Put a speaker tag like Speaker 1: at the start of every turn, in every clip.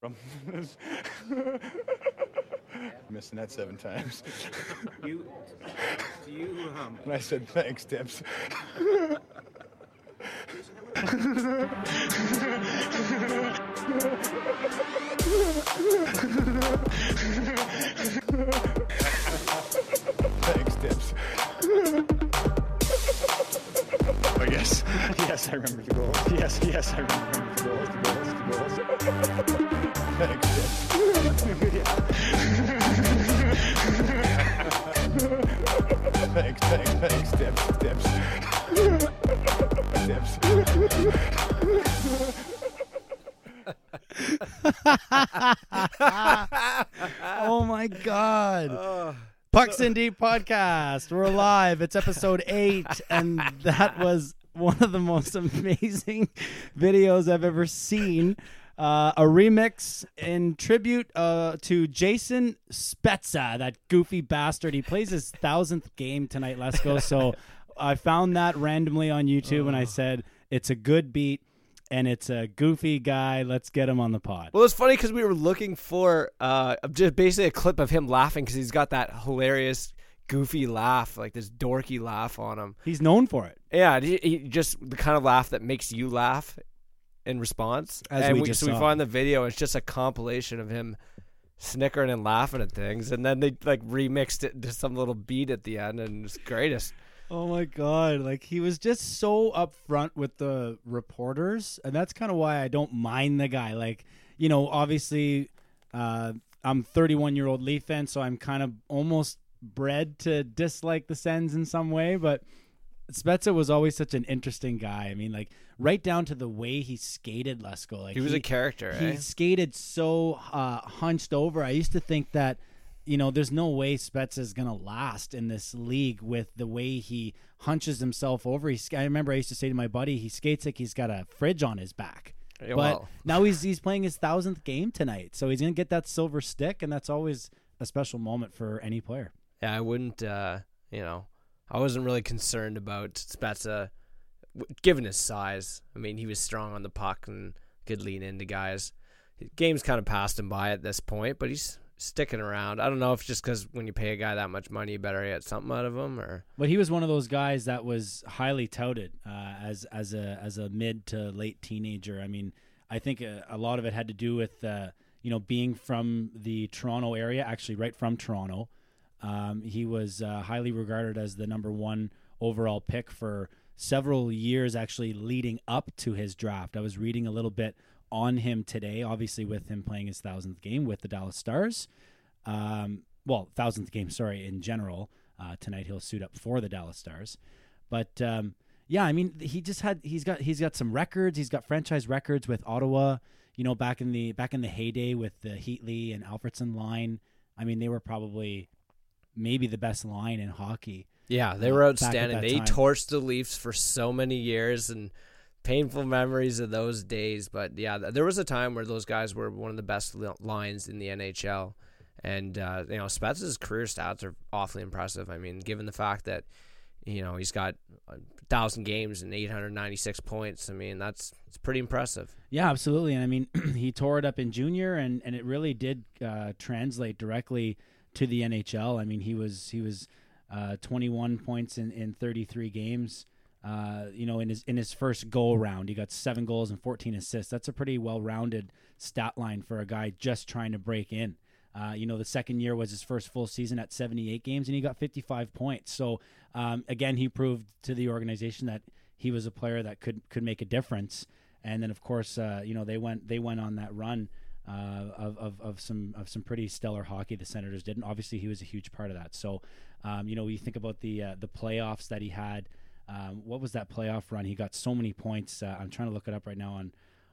Speaker 1: From missing that seven times.
Speaker 2: You, you, um,
Speaker 1: and I said thanks, Tips. thanks, Tips.
Speaker 3: Oh, yes. Yes, I remember the goals. Yes, yes, I remember the goals. The goals, the goals.
Speaker 1: Thanks, thanks, thanks, Tips, Tips. Tips.
Speaker 4: oh my god. Pucks in Deep podcast. We're live. It's episode eight, and that was one of the most amazing videos I've ever seen. Uh, a remix in tribute uh, to Jason Spezza, that goofy bastard. He plays his thousandth game tonight, Lesko. So I found that randomly on YouTube, and I said it's a good beat. And it's a goofy guy. Let's get him on the pod.
Speaker 5: Well, it's funny because we were looking for uh, just basically a clip of him laughing because he's got that hilarious, goofy laugh, like this dorky laugh on him.
Speaker 4: He's known for it.
Speaker 5: Yeah, he, he just the kind of laugh that makes you laugh in response.
Speaker 4: As
Speaker 5: and
Speaker 4: we
Speaker 5: we,
Speaker 4: just
Speaker 5: so we
Speaker 4: saw.
Speaker 5: find the video. It's just a compilation of him snickering and laughing at things, and then they like remixed it to some little beat at the end, and it's greatest.
Speaker 4: Oh my god! Like he was just so upfront with the reporters, and that's kind of why I don't mind the guy. Like you know, obviously, uh, I'm 31 year old Leaf fan, so I'm kind of almost bred to dislike the Sens in some way. But Spezza was always such an interesting guy. I mean, like right down to the way he skated Lesko. Like
Speaker 5: He was a character.
Speaker 4: he
Speaker 5: eh?
Speaker 4: skated so uh, hunched over. I used to think that, you know, there's no way Spezza is going to last in this league with the way he hunches himself over. He, I remember I used to say to my buddy, he skates like he's got a fridge on his back.
Speaker 5: Yeah,
Speaker 4: but
Speaker 5: well.
Speaker 4: now he's he's playing his thousandth game tonight, so he's gonna get that silver stick, and that's always a special moment for any player.
Speaker 5: Yeah, I wouldn't. Uh, you know, I wasn't really concerned about Spezza, w- given his size. I mean, he was strong on the puck and could lean into guys. Game's kind of passed him by at this point, but he's sticking around. I don't know if just because when you pay a guy that much money, you better get something out of him, or
Speaker 4: But he was one of those guys that was highly touted uh, as as a as a mid to late teenager. I mean, I think a, a lot of it had to do with uh, you know being from the Toronto area, actually right from Toronto. Um, he was uh, highly regarded as the number one overall pick for several years, actually leading up to his draft. I was reading a little bit on him today, obviously with him playing his thousandth game with the Dallas Stars. Um, well, thousandth game, sorry, in general. Uh, tonight he'll suit up for the Dallas Stars, but um, yeah, I mean he just had he's got he's got some records. He's got franchise records with Ottawa. You know, back in the back in the heyday with the Heatley and Alfredsson line. I mean, they were probably maybe the best line in hockey.
Speaker 5: Yeah, they
Speaker 4: Uh,
Speaker 5: were outstanding. They
Speaker 4: time.
Speaker 5: torched the Leafs for so many years and painful memories of those days. But yeah, there was a time where those guys were one of the best lines in the NHL. And uh, you know, Spezza's career stats are awfully impressive. I mean, given the fact that you know he's got a thousand games and 896 points. I mean, that's it's pretty impressive.
Speaker 4: Yeah, absolutely. And I mean, he tore it up in junior, and, and it really did uh, translate directly to the NHL. I mean, he was he was uh, 21 points in, in 33 games. Uh, you know, in his in his first go round, he got seven goals and 14 assists. That's a pretty well rounded stat line for a guy just trying to break in. Uh, you know, the second year was his first full season at 78 games, and he got 55 points. So um, again, he proved to the organization that he was a player that could could make a difference. And then, of course, uh, you know they went they went on that run uh, of, of of some of some pretty stellar hockey. The Senators did, and obviously he was a huge part of that. So, um, you know, you think about the uh, the playoffs that he had. Um, what was that playoff run? He got so many points. Uh, I'm trying to look it up right now on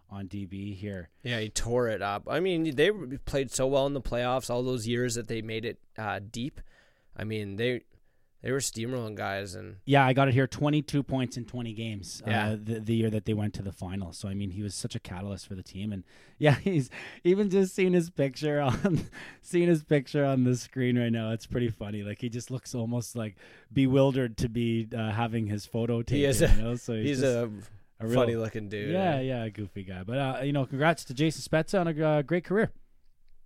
Speaker 4: on DB here.
Speaker 5: Yeah, he tore it up. I mean, they played so well in the playoffs all those years that they made it uh, deep. I mean, they they were steamrolling guys, and
Speaker 4: Yeah, I got it here. 22 points in 20 games.
Speaker 5: Yeah.
Speaker 4: Uh, the, the year that they went to the final. So I mean, he was such a catalyst for the team. And yeah, he's even just seeing his picture on seeing his picture on the screen right now. It's pretty funny. Like he just looks almost like bewildered to be uh, having his photo taken.
Speaker 5: He is a-
Speaker 4: you know? So
Speaker 5: he's
Speaker 4: just
Speaker 5: a,
Speaker 4: a real
Speaker 5: funny looking dude.
Speaker 4: Yeah, yeah, goofy guy. But uh, you know, congrats to Jason Spezza on a uh, great career.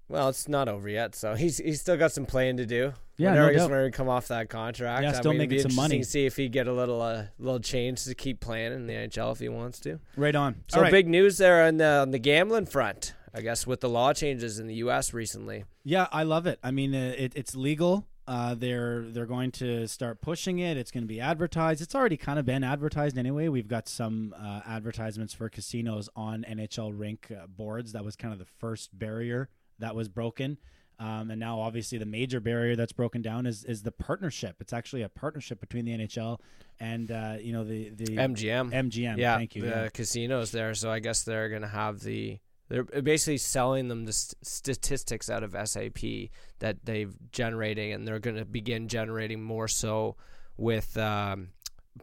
Speaker 5: Well, it's not over yet, so he's he's still got some playing to do.
Speaker 4: Yeah,
Speaker 5: Whenever
Speaker 4: no
Speaker 5: I guess
Speaker 4: doubt.
Speaker 5: whenever he come off that contract,
Speaker 4: Yeah,
Speaker 5: I
Speaker 4: still
Speaker 5: mean,
Speaker 4: making some money.
Speaker 5: See if he get a little uh, little change to keep playing in the NHL if he wants to.
Speaker 4: Right on.
Speaker 5: So
Speaker 4: right.
Speaker 5: big news there on the on the gambling front. I guess with the law changes in the U.S. recently.
Speaker 4: Yeah, I love it. I mean, uh, it, it's legal. Uh, they're they're going to start pushing it. It's going to be advertised. It's already kind of been advertised anyway. We've got some uh, advertisements for casinos on NHL rink uh, boards. That was kind of the first barrier that was broken. Um, and now, obviously, the major barrier that's broken down is is the partnership. It's actually a partnership between the NHL and uh, you know the the
Speaker 5: MGM.
Speaker 4: MGM.
Speaker 5: yeah,
Speaker 4: thank you.
Speaker 5: The
Speaker 4: yeah.
Speaker 5: casinos there, so I guess they're gonna have the. They're basically selling them the st- statistics out of SAP that they've generating, and they're gonna begin generating more so with um,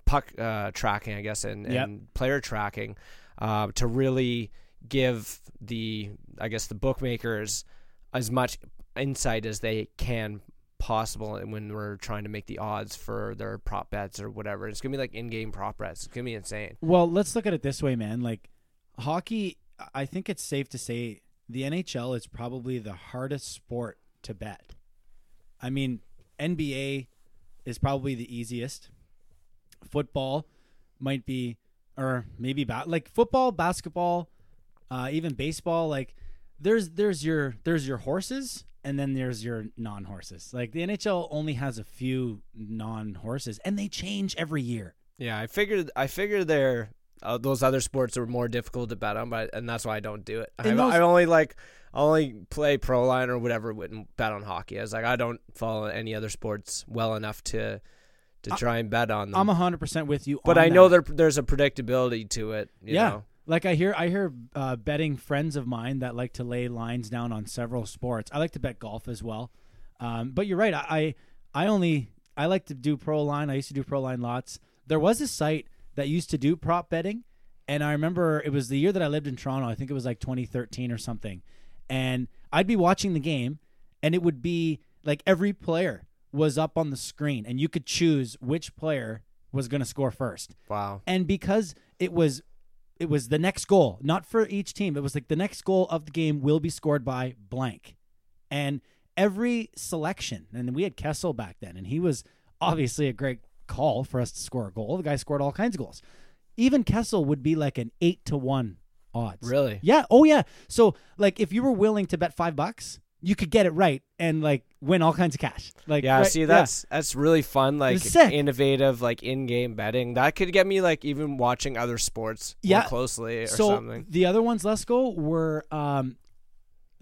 Speaker 5: puck uh, tracking, I guess, and,
Speaker 4: Yep.
Speaker 5: and player tracking uh, to really give the, I guess, the bookmakers as much insight as they can possible when we're trying to make the odds for their prop bets or whatever. It's gonna be like in-game prop bets. It's gonna be insane.
Speaker 4: Well, let's look at it this way, man. Like hockey, I think it's safe to say the NHL is probably the hardest sport to bet. I mean, NBA is probably the easiest. Football might be, or maybe ba- like football, basketball, uh, even baseball. Like there's there's your there's your horses, and then there's your non horses. Like the NHL only has a few non horses, and they change every year.
Speaker 5: Yeah, I figured. I figured there uh, those other sports are more difficult to bet on, but and that's why I don't do it. I,
Speaker 4: those-
Speaker 5: I only like I only play pro line or whatever. Wouldn't bet on hockey. I was like, I don't follow any other sports well enough to to try and bet on them.
Speaker 4: I'm hundred percent with you.
Speaker 5: but I know
Speaker 4: that.
Speaker 5: there there's a predictability to it. You
Speaker 4: yeah.
Speaker 5: know?
Speaker 4: Like I hear, I hear uh, betting friends of mine that like to lay lines down on several sports. I like to bet golf as well. Um, but you're right. I, I I only I like to do pro line. I used to do pro line lots. There was a site that used to do prop betting, and I remember it was the year that I lived in Toronto. I think it was like 2013 or something. And I'd be watching the game, and it would be like every player was up on the screen, and you could choose which player was going to score first
Speaker 5: Wow.
Speaker 4: and because it was it was the next goal not for each team. It was like the next goal of the game will be scored by blank. And every selection and we had kessel back then and he was obviously a great call for us to score a goal. The guy scored all kinds of goals. Even kessel would be like an eight to one odds.
Speaker 5: Really?
Speaker 4: yeah. Oh yeah. So like if you were willing to bet five bucks you could get it right and like win all kinds of cash like
Speaker 5: Yeah,
Speaker 4: right-
Speaker 5: see that's that's really fun, like innovative, like in-game betting. That could get me like even watching other sports
Speaker 4: Yeah.
Speaker 5: more closely or
Speaker 4: so
Speaker 5: something.
Speaker 4: the other ones, let's go, were um,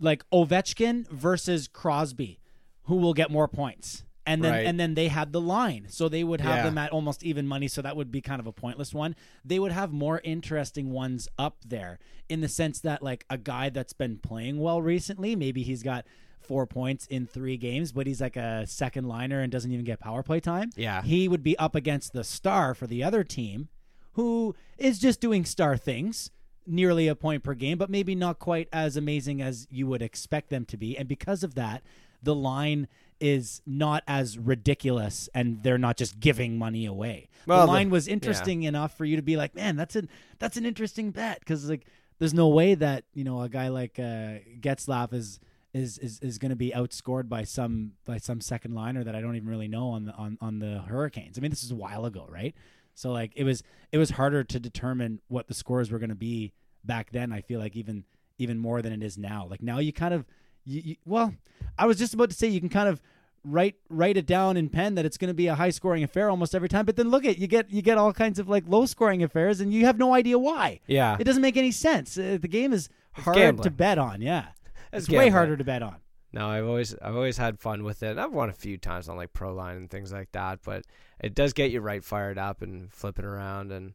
Speaker 4: like Ovechkin versus Crosby, who will get more points, and then
Speaker 5: Right.
Speaker 4: and then they had the line, so they would have
Speaker 5: Yeah.
Speaker 4: them at almost even money. So that would be kind of a pointless one. They would have more interesting ones up there in the sense that like a guy that's been playing well recently, maybe he's got. Four points in three games, but he's like a second liner and doesn't even get power play time.
Speaker 5: Yeah.
Speaker 4: He would be up against the star for the other team, who is just doing star things, nearly a point per game, but maybe not quite as amazing as you would expect them to be. And because of that, the line is not as ridiculous and they're not just giving money away.
Speaker 5: Well,
Speaker 4: the
Speaker 5: the-
Speaker 4: line was interesting enough for you to be like, man, that's an that's an interesting bet because like there's no way that you know a guy like uh, Getzlaf is is is, is going to be outscored by some by some second liner that I don't even really know on the on on the Hurricanes. I mean, this is a while ago, right? So like it was it was harder to determine what the scores were going to be back then. I feel like even even more than it is now. Like now you kind of you, you well, I was just about to say you can kind of write write it down in pen that it's going to be a high scoring affair almost every time. But then look at you get you get all kinds of like low scoring affairs, and you have no idea why.
Speaker 5: Yeah.
Speaker 4: It doesn't make any sense. Uh, the game is hard
Speaker 5: gambling.
Speaker 4: to bet on. Yeah,
Speaker 5: It's
Speaker 4: it's way harder to bet on.
Speaker 5: No, I've always I've always had fun with it. I've won a few times on like pro line and things like that, but it does get you right fired up and flipping around and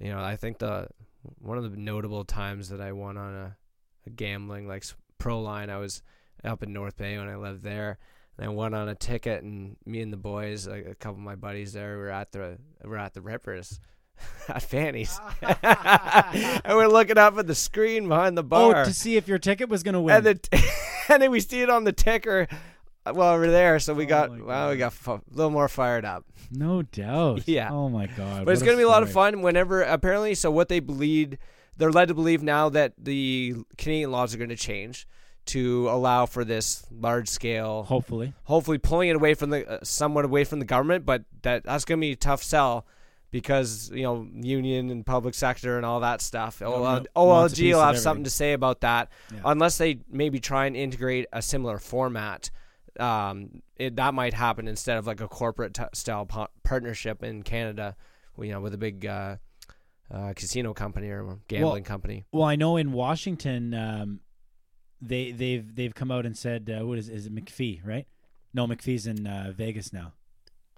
Speaker 5: you know, I think the one of the notable times that I won on a, a gambling like pro line, I was up in North Bay when I lived there. And I went on a ticket and me and the boys, like a couple of my buddies there were at the were at the Rippers at Fanny's. and we're looking up at the screen behind the oh, bar
Speaker 4: Oh, to see if your ticket was going to win.
Speaker 5: and, the and then we see it on the ticker well over there, so we
Speaker 4: Oh
Speaker 5: got well, we got fu- a little more fired up.
Speaker 4: No doubt.
Speaker 5: Yeah.
Speaker 4: Oh my god.
Speaker 5: But it's going to be a lot of fun whenever apparently so what they believe they're led to believe now that the Canadian laws are going to change to allow for this large scale
Speaker 4: Hopefully.
Speaker 5: hopefully pulling it away from the uh, somewhat away from the government but that that's going to be a tough sell because you know union and public sector and all that stuff OL,
Speaker 4: Government wants a
Speaker 5: OLG will have something to say about that
Speaker 4: Yeah.
Speaker 5: unless they maybe try and integrate a similar format um, it, that might happen instead of like a corporate t- style pa- partnership in Canada, you know, with a big uh, uh, casino company or gambling company.
Speaker 4: Well, I know in Washington, um, they they've they've come out and said, uh, what is is it McPhee, right? No, McPhee's in uh, Vegas now.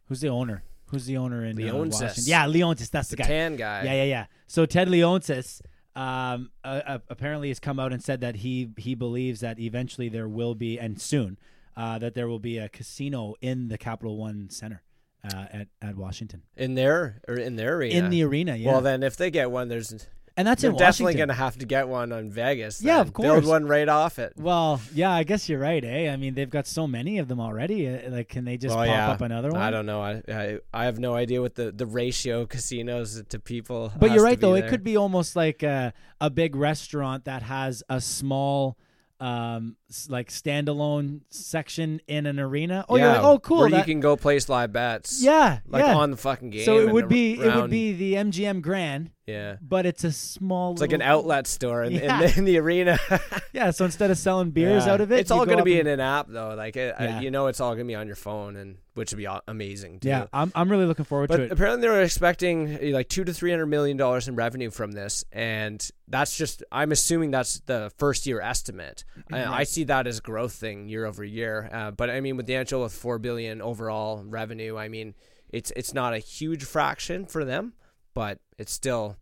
Speaker 4: Who's the owner? Who's the owner in uh,
Speaker 5: Leonsis.
Speaker 4: Washington? Yeah, Leonsis. That's the,
Speaker 5: The
Speaker 4: guy.
Speaker 5: tan guy.
Speaker 4: Yeah, yeah, yeah. So Ted Leonsis um, uh, uh, apparently has come out and said that he he believes that eventually there will be and soon uh, that there will be a casino in the Capital One Center uh, at at Washington
Speaker 5: In their or in their arena.
Speaker 4: in the arena. Yeah,
Speaker 5: Well, then if they get one, there's
Speaker 4: and that's in
Speaker 5: definitely going to have to get one on Vegas.
Speaker 4: Yeah,
Speaker 5: then.
Speaker 4: of
Speaker 5: Build one right off it.
Speaker 4: Well, yeah, I guess you're right. Eh, I mean, they've got so many of them already. Uh, like, can they just
Speaker 5: Well,
Speaker 4: pop
Speaker 5: yeah.
Speaker 4: up another one?
Speaker 5: I don't know. I, I I have no idea what the, the ratio of casinos to people.
Speaker 4: But you're right, though. It could be almost like a, a big restaurant that has a small, um, like standalone section in an arena. Oh, you're
Speaker 5: Yeah,
Speaker 4: like, oh, cool.
Speaker 5: Where you can go place live bets.
Speaker 4: yeah,
Speaker 5: like
Speaker 4: yeah.
Speaker 5: on the fucking game.
Speaker 4: so it would be it would be the MGM Grand,
Speaker 5: yeah.
Speaker 4: but it's a small.
Speaker 5: It's like an outlet store in,
Speaker 4: Yeah.
Speaker 5: in, the, in the arena.
Speaker 4: Yeah. So instead of selling beers
Speaker 5: Yeah.
Speaker 4: out of it,
Speaker 5: it's all going to be
Speaker 4: and-
Speaker 5: in an app though. Like it,
Speaker 4: Yeah.
Speaker 5: you know, it's all going to be on your phone, and which would be amazing. Too.
Speaker 4: Yeah, I'm I'm really looking forward
Speaker 5: But
Speaker 4: to it.
Speaker 5: apparently they're expecting uh, like two to three hundred million dollars in revenue from this, and that's just I'm assuming that's the first year estimate. I, I see that as growth thing year over year. Uh, but I mean, with the NHL with four billion overall revenue, I mean it's it's not a huge fraction for them, but it's still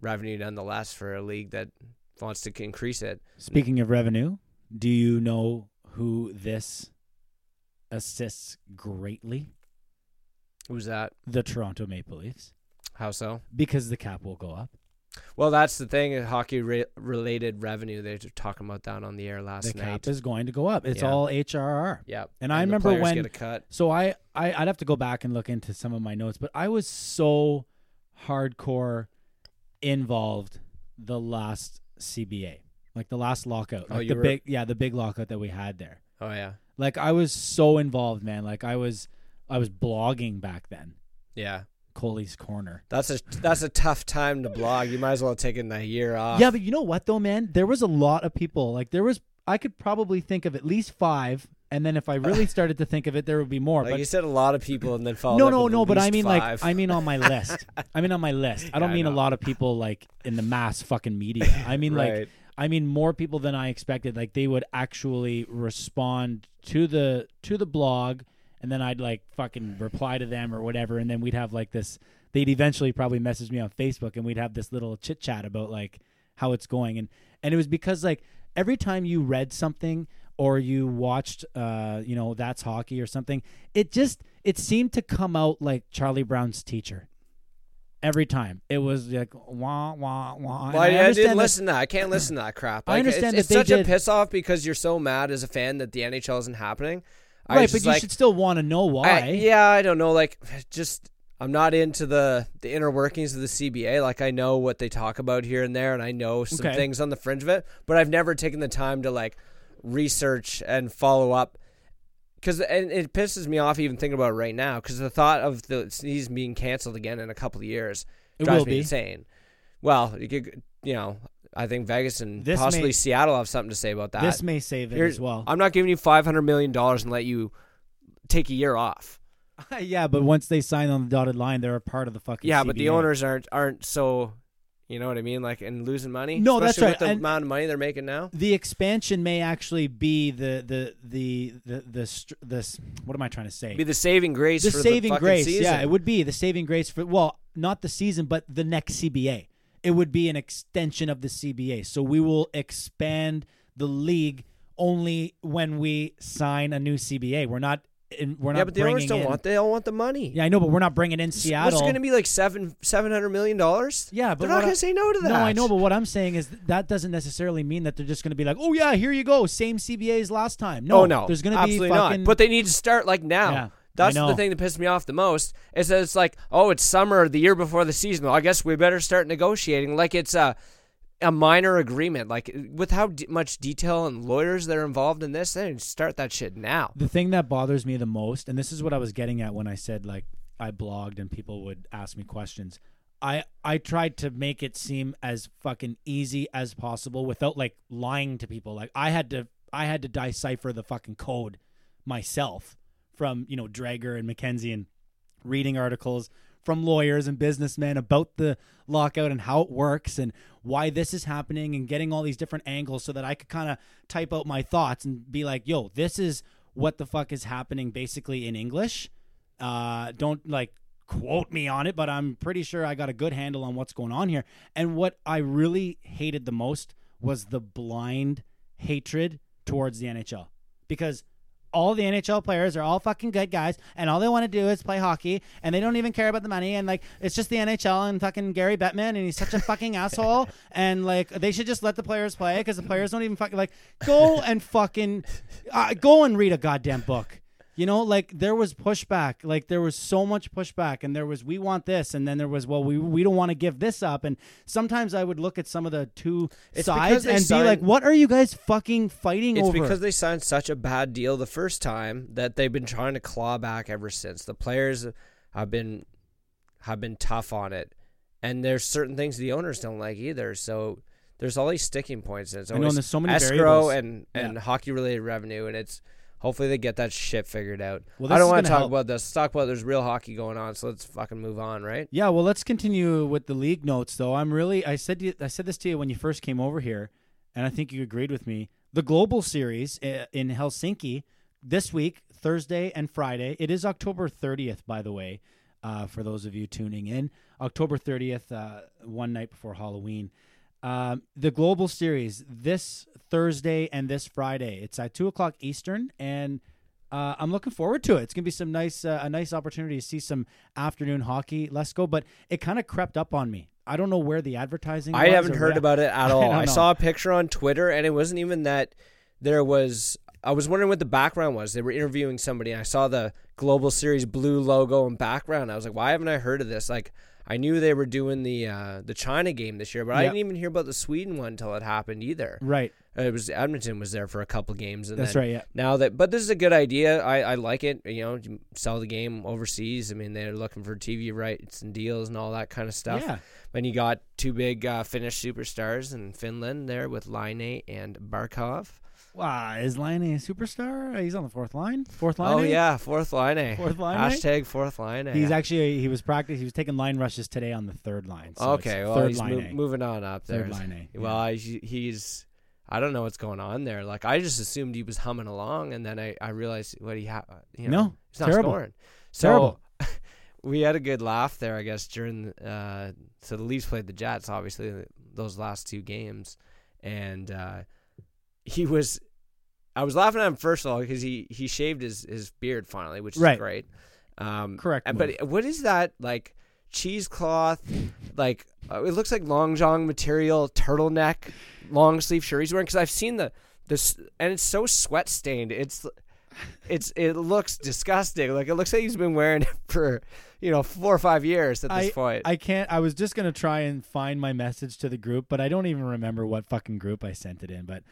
Speaker 5: revenue nonetheless for a league that wants to increase it.
Speaker 4: Speaking of revenue, do you know who this assists greatly?
Speaker 5: Who's that?
Speaker 4: The Toronto Maple Leafs,
Speaker 5: How so?
Speaker 4: because the cap will go up.
Speaker 5: Well, that's the thing. Hockey re- related revenue. They were talking about that on the air last
Speaker 4: the
Speaker 5: night.
Speaker 4: cap is going to go up. It's
Speaker 5: Yeah.
Speaker 4: all HRR.
Speaker 5: yeah,
Speaker 4: And I
Speaker 5: the
Speaker 4: remember when-
Speaker 5: get a cut.
Speaker 4: So I, I I'd have to go back and look into some of my notes, but I was so hardcore involved the last CBA, like the last lockout,
Speaker 5: Oh,
Speaker 4: like
Speaker 5: you
Speaker 4: the
Speaker 5: were-
Speaker 4: big yeah the big lockout that we had there.
Speaker 5: Oh yeah,
Speaker 4: Like I was so involved, man. Like I was I was blogging back then.
Speaker 5: yeah.
Speaker 4: Coley's Corner.
Speaker 5: That's a that's a tough time to blog. You might as well have taken a year off.
Speaker 4: Yeah, but you know what though, man? There was a lot of people. Like there was I could probably think of at least five, and then if I really started to think of it, there would be more.
Speaker 5: like
Speaker 4: but
Speaker 5: you said, a lot of people, and then followed.
Speaker 4: no,
Speaker 5: up
Speaker 4: no, no. But I mean,
Speaker 5: five.
Speaker 4: like, I mean, on my list. I mean, on my list. I don't
Speaker 5: Yeah,
Speaker 4: mean a lot of people like in the mass fucking media. I mean, like, I mean more people than I expected. Like, they would actually respond to the to the blog, and then I'd like fucking reply to them or whatever, and then we'd have like this. They'd eventually probably message me on Facebook, and we'd have this little chit chat about like how it's going, and and it was because like every time you read something or you watched uh you know that's hockey or something it just it seemed to come out like charlie brown's teacher every time it was like wah wah wah
Speaker 5: Well,
Speaker 4: I
Speaker 5: I, didn't
Speaker 4: that-
Speaker 5: listen to that. I can't listen to that crap.
Speaker 4: I understand
Speaker 5: it's, it's
Speaker 4: they
Speaker 5: such
Speaker 4: did-
Speaker 5: a piss off because you're so mad as a fan that the NHL isn't happening. I
Speaker 4: right but
Speaker 5: just
Speaker 4: you
Speaker 5: like,
Speaker 4: should still want to know why
Speaker 5: I- yeah, I don't know. Like, just I'm not into the the inner workings of the CBA. Like, I know what they talk about here and there, and I know some
Speaker 4: Okay.
Speaker 5: things on the fringe of it, but I've never taken the time to like research and follow up. Because and it pisses me off even thinking about it right now. Because the thought of the season being canceled again in a couple of years
Speaker 4: It
Speaker 5: drives me
Speaker 4: be.
Speaker 5: insane. Well, you could, you know, I think Vegas and
Speaker 4: This
Speaker 5: possibly
Speaker 4: may-
Speaker 5: Seattle have something to say about that.
Speaker 4: this may save it
Speaker 5: Here-
Speaker 4: as well
Speaker 5: I'm not giving you five hundred million dollars and let you take a year off.
Speaker 4: yeah but once they sign on the dotted line they're a part of the fucking
Speaker 5: Yeah, but the
Speaker 4: CBA.
Speaker 5: owners aren't aren't so, you know what I mean, like and losing money.
Speaker 4: No, that's
Speaker 5: Especially
Speaker 4: right,
Speaker 5: With the
Speaker 4: and-
Speaker 5: amount of money they're making now.
Speaker 4: the expansion may actually be the the the the the, str- the what am I trying to say?
Speaker 5: Be the saving grace
Speaker 4: the
Speaker 5: for
Speaker 4: saving
Speaker 5: the fucking
Speaker 4: grace.
Speaker 5: season.
Speaker 4: Yeah, it would be the saving grace for well, not the season, but the next CBA. It would be an extension of the CBA. So we will expand the league only when we sign a new CBA. We're not and we're not
Speaker 5: yeah, but the owners don't
Speaker 4: in,
Speaker 5: want. They all want the money.
Speaker 4: Yeah, I know, but we're not bringing in Seattle.
Speaker 5: What's going to be like seven seven hundred million dollars?
Speaker 4: Yeah, but
Speaker 5: they're not going to say no to that.
Speaker 4: No, I know, but what I'm saying is that doesn't necessarily mean that they're just going to be like, "Oh yeah, here you go, same CBA as last time." No,
Speaker 5: oh no,
Speaker 4: there's going to be fucking.
Speaker 5: not. But they need to start like now.
Speaker 4: Yeah,
Speaker 5: That's the thing that pissed me off the most. Is that it's like, oh, it's summer, the year before the season. Well, I guess we better start negotiating like it's a a minor agreement. Like with how d- much detail and lawyers that are involved in this, they start that shit now.
Speaker 4: the thing that bothers me the most, and this is what I was getting at when I said like I blogged and people would ask me questions. I I tried to make it seem as fucking easy as possible without like lying to people. Like I had to I had to decipher the fucking code myself from you know Dreger and McKenzie and reading articles from lawyers and businessmen about the lockout and how it works and why this is happening and getting all these different angles so that I could kind of type out my thoughts and be like, yo, this is what the fuck is happening basically in English. Uh, don't like quote me on it, but I'm pretty sure I got a good handle on what's going on here. And what I really hated the most was the blind hatred towards the NHL because all the NHL players are all fucking good guys, and all they want to do is play hockey, and they don't even care about the money, and like it's just the NHL and fucking Gary Bettman, and he's such a fucking asshole, and like they should just let the players play because the players don't even fucking like go and fucking uh, go and read a goddamn book. You know, like there was pushback, like there was so much pushback, and there was we want this, and then there was well we we don't want to give this up, and sometimes I would look at some of the two
Speaker 5: It's
Speaker 4: sides and be like, what are you guys fucking fighting
Speaker 5: It's
Speaker 4: over?
Speaker 5: It's because they signed such a bad deal the first time that they've been trying to claw back ever since. The players have been have been tough on it, and there's certain things the owners don't like either. So there's all these sticking points. And it's
Speaker 4: I know, and there's so many
Speaker 5: escrow
Speaker 4: variables.
Speaker 5: and and
Speaker 4: Yeah.
Speaker 5: hockey related revenue, and it's hopefully they get that shit figured out.
Speaker 4: Well,
Speaker 5: I don't want to talk
Speaker 4: help.
Speaker 5: about this. Let's talk about there's real hockey going on. So let's fucking move on, right?
Speaker 4: Yeah, well, let's continue with the league notes, though. I'm really I said to you, I said this to you when you first came over here, and I think you agreed with me. The global series uh, in Helsinki this week, Thursday and Friday. It is October 30th, by the way, uh, for those of you tuning in. October 30th, uh, one night before Halloween. Um, the global series this Thursday and this Friday. It's at two o'clock Eastern, and uh, I'm looking forward to it. It's gonna be some nice, uh, a nice opportunity to see some afternoon hockey. Let's go, but it kind of crept up on me. I don't know where the advertising.
Speaker 5: I haven't heard about it at all.
Speaker 4: don't
Speaker 5: I, saw a picture on Twitter, and it wasn't even that there was. I was wondering what the background was. They were interviewing somebody, and I saw the Global Series blue logo and background. I was like, "Why haven't I heard of this?" Like, I knew they were doing the uh, the China game this year, but I didn't even hear about the Sweden one until it happened either.
Speaker 4: Right,
Speaker 5: It was Edmonton was there for a couple games, and
Speaker 4: that's
Speaker 5: then
Speaker 4: right. Yeah,
Speaker 5: now that, but this is a good idea. I, I like it. You know, you sell the game overseas. I mean, they're looking for TV rights and deals and all that kind of stuff.
Speaker 4: yeah.
Speaker 5: And you got two big uh, Finnish superstars in Finland there with Laine and Barkov.
Speaker 4: Wow, is Laine a superstar? He's on the fourth line. Fourth line.
Speaker 5: Oh yeah, fourth line. A.
Speaker 4: Fourth line.
Speaker 5: Hashtag fourth line. A.
Speaker 4: He's actually he was practice. He was taking line rushes today on the third line. So
Speaker 5: okay. Well,
Speaker 4: third
Speaker 5: he's
Speaker 4: line.
Speaker 5: mo-
Speaker 4: A.
Speaker 5: moving on up there.
Speaker 4: Third line A.
Speaker 5: Well, I, he's. I don't know what's going on there. Like I just assumed he was humming along, and then I, I realized what he had. You know,
Speaker 4: No,
Speaker 5: he's not
Speaker 4: terrible.
Speaker 5: scoring. So
Speaker 4: Terrible.
Speaker 5: we had a good laugh there, I guess. During uh, so the Leafs played the Jets, obviously those last two games, and uh, he was. I was laughing at him first of all because he he shaved his his beard finally, which is
Speaker 4: Right.
Speaker 5: great. Um,
Speaker 4: Correct
Speaker 5: and-
Speaker 4: move.
Speaker 5: But what is that like? Cheesecloth, like uh, it looks like long john material turtleneck, long sleeve shirt he's wearing. Because I've seen the this, and it's so sweat stained. It's it's it looks disgusting. Like it looks like he's been wearing it for you know four or five years at this point.
Speaker 4: I can't. I was just gonna try and find my message to the group, but I don't even remember what fucking group I sent it in. But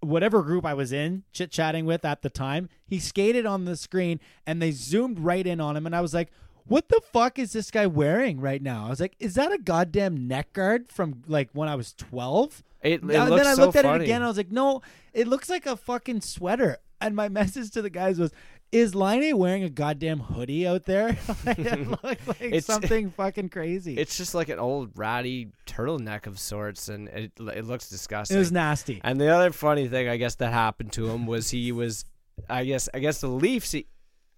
Speaker 4: whatever group I was in, chit chatting with at the time, he skated on the screen and they zoomed right in on him, and I was like. What the fuck is this guy wearing right now? I was like, is that a goddamn neck guard from like when I was 12?
Speaker 5: it, it
Speaker 4: and then I
Speaker 5: so
Speaker 4: looked at
Speaker 5: funny.
Speaker 4: it again. I was like, no, it looks like a fucking sweater. And my message to the guys was, is Laine wearing a goddamn hoodie out there? it looked like
Speaker 5: It's-
Speaker 4: something fucking crazy.
Speaker 5: It's just like an old ratty turtleneck of sorts, and it it looks disgusting.
Speaker 4: it was nasty.
Speaker 5: And the other funny thing, I guess, that happened to him was he was, I guess, I guess the Leafs. He,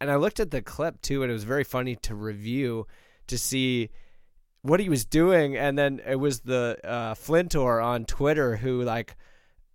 Speaker 5: and I looked at the clip too, and it was very funny to review to see what he was doing. And then it was the uh, Flintor on Twitter who like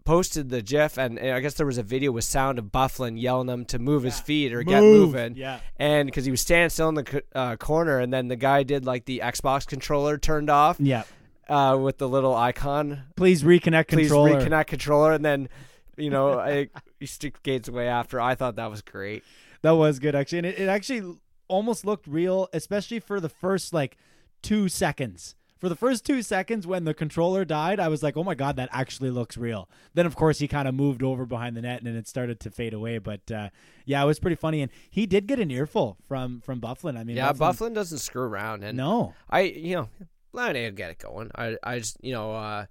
Speaker 5: posted the GIF, and, and I guess there was a video with sound of Byfuglien yelling him to move his feet or get moving.
Speaker 4: Yeah.
Speaker 5: And because he was standing still in the uh, corner, and then the guy did like the Xbox controller turned off
Speaker 4: Yeah.
Speaker 5: uh, with the little icon.
Speaker 4: Please reconnect
Speaker 5: Please
Speaker 4: controller.
Speaker 5: reconnect controller, and then you know I, he stick Gates away after. I thought that was great.
Speaker 4: That was good actually, and it, it actually almost looked real, especially for the first like two seconds. For the first two seconds when the controller died, I was like, "Oh my god, that actually looks real." Then, of course, he kind of moved over behind the net, and then it started to fade away. But uh, yeah, it was pretty funny, and he did get an earful from from Byfuglien. I mean,
Speaker 5: Yeah,
Speaker 4: Byfuglien,
Speaker 5: Byfuglien doesn't screw around, and
Speaker 4: No,
Speaker 5: I you know Laine will get it going. I I just you know uh,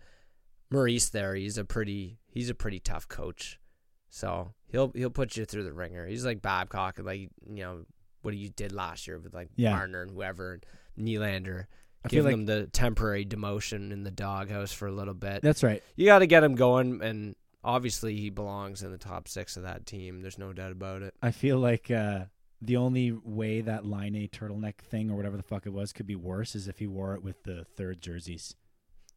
Speaker 5: Maurice there. He's a pretty he's a pretty tough coach, so he'll he'll put you through the ringer. He's like Babcock and like you know what you did last year with like
Speaker 4: Yeah.
Speaker 5: Marner and whoever and Nylander.
Speaker 4: I feel
Speaker 5: Give
Speaker 4: like-
Speaker 5: them the temporary demotion in the doghouse for a little bit.
Speaker 4: that's right.
Speaker 5: You got to get him going, and obviously he belongs in the top six of that team. There's no doubt about it.
Speaker 4: I feel like uh, the only way that line A turtleneck thing or whatever the fuck it was could be worse is if he wore it with the third jerseys.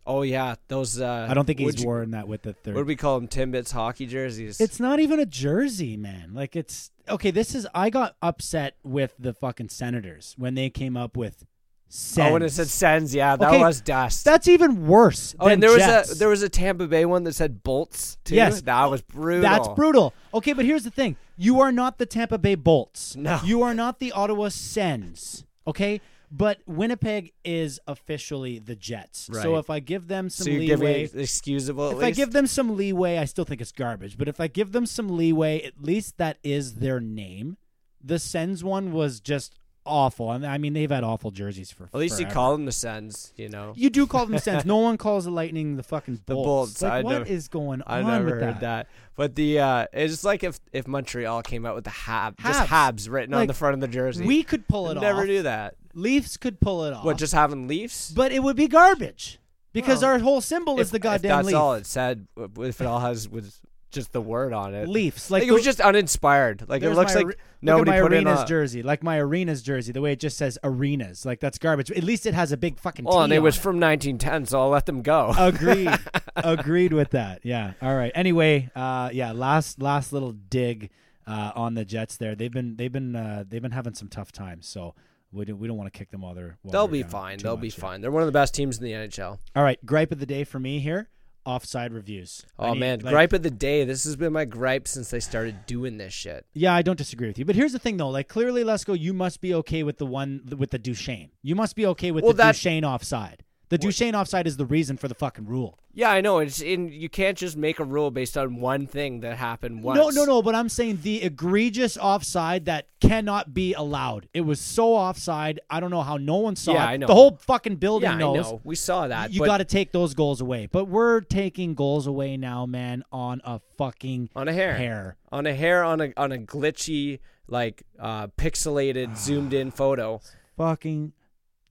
Speaker 5: Oh yeah, those. Uh,
Speaker 4: I don't think he's
Speaker 5: you-
Speaker 4: worn that with the third.
Speaker 5: What do we call them? Timbits hockey jerseys.
Speaker 4: It's not even a jersey, man. Like it's okay. This is I got upset with the fucking Senators when they came up with. Sens.
Speaker 5: Oh, when it said Sens, yeah, that
Speaker 4: Okay,
Speaker 5: was dust.
Speaker 4: That's even worse.
Speaker 5: oh,
Speaker 4: than
Speaker 5: and there was a there was a Tampa Bay one that said Bolts too.
Speaker 4: Yes.
Speaker 5: that was brutal.
Speaker 4: That's brutal. Okay, but here's the thing: you are not the Tampa Bay Bolts.
Speaker 5: No.
Speaker 4: you are not the Ottawa Sens. Okay, but Winnipeg is officially the Jets. So
Speaker 5: Right.
Speaker 4: if I give them some
Speaker 5: So you
Speaker 4: leeway,
Speaker 5: give me excusable. At
Speaker 4: if I
Speaker 5: least?
Speaker 4: give them some leeway, I still think it's garbage. But if I give them some leeway, at least that is their name. The Sens one was just awful. I mean- I mean, they've had awful jerseys for.
Speaker 5: at least you call them the Sens. You know,
Speaker 4: You do call them the Sens. No one calls the Lightning the fucking
Speaker 5: The
Speaker 4: Bolts.
Speaker 5: Bolts,
Speaker 4: Like,
Speaker 5: I
Speaker 4: what
Speaker 5: never-
Speaker 4: is going
Speaker 5: I
Speaker 4: on
Speaker 5: never
Speaker 4: with
Speaker 5: heard that. But the uh it's like if if Montreal came out with the Hab, just
Speaker 4: Habs.
Speaker 5: Habs written on the front of the jersey.
Speaker 4: We could pull it
Speaker 5: never
Speaker 4: off.
Speaker 5: Never do that.
Speaker 4: Leafs could pull it off.
Speaker 5: What, just having Leafs?
Speaker 4: but it would be garbage because
Speaker 5: Well,
Speaker 4: our whole symbol is
Speaker 5: if,
Speaker 4: the
Speaker 5: if
Speaker 4: goddamn
Speaker 5: that's
Speaker 4: leaf.
Speaker 5: all it said. If it all has was just the word on it.
Speaker 4: Leafs.
Speaker 5: Like,
Speaker 4: Like
Speaker 5: it was just uninspired. Like it looks
Speaker 4: my
Speaker 5: like nobody
Speaker 4: look at my
Speaker 5: put in
Speaker 4: arenas
Speaker 5: a.
Speaker 4: jersey, like my arenas jersey, the way it just says arenas, like that's garbage. At least it has a big fucking.
Speaker 5: Well, and
Speaker 4: T
Speaker 5: it was
Speaker 4: on
Speaker 5: from 1910, so I'll let them go.
Speaker 4: Agreed. Agreed with that. Yeah. All right. Anyway, uh, yeah. Last last little dig uh, on the Jets there. They've been they've been uh, they've been having some tough times. So we don't, we don't want to kick them while they're. While
Speaker 5: They'll be fine. They'll be
Speaker 4: yeah.
Speaker 5: fine. They're one of the best teams in the NHL.
Speaker 4: All right. Gripe of the day for me here. Offside reviews.
Speaker 5: Oh
Speaker 4: need-
Speaker 5: man,
Speaker 4: like-
Speaker 5: gripe of the day. This has been my gripe since they started doing this shit.
Speaker 4: Yeah, I don't disagree with you. But here's the thing, though. Like clearly, Lesko, you must be okay with the one with the Duchene. You must be okay with
Speaker 5: Well,
Speaker 4: the
Speaker 5: that-
Speaker 4: Duchene offside. The Duchene offside is the reason for the fucking rule.
Speaker 5: Yeah, I know. It's in. You can't just make a rule based on one thing that happened once.
Speaker 4: No, no, no. But I'm saying the egregious offside that cannot be allowed. It was so offside. I don't know how no one saw
Speaker 5: Yeah,
Speaker 4: it.
Speaker 5: I know.
Speaker 4: The whole fucking building
Speaker 5: Yeah, I
Speaker 4: knows.
Speaker 5: know. We saw that.
Speaker 4: You
Speaker 5: but
Speaker 4: got to take those goals away. But we're taking goals away now, man, on a fucking
Speaker 5: on a hair.
Speaker 4: hair.
Speaker 5: on a hair on a on a glitchy like uh pixelated zoomed in photo.
Speaker 4: Fucking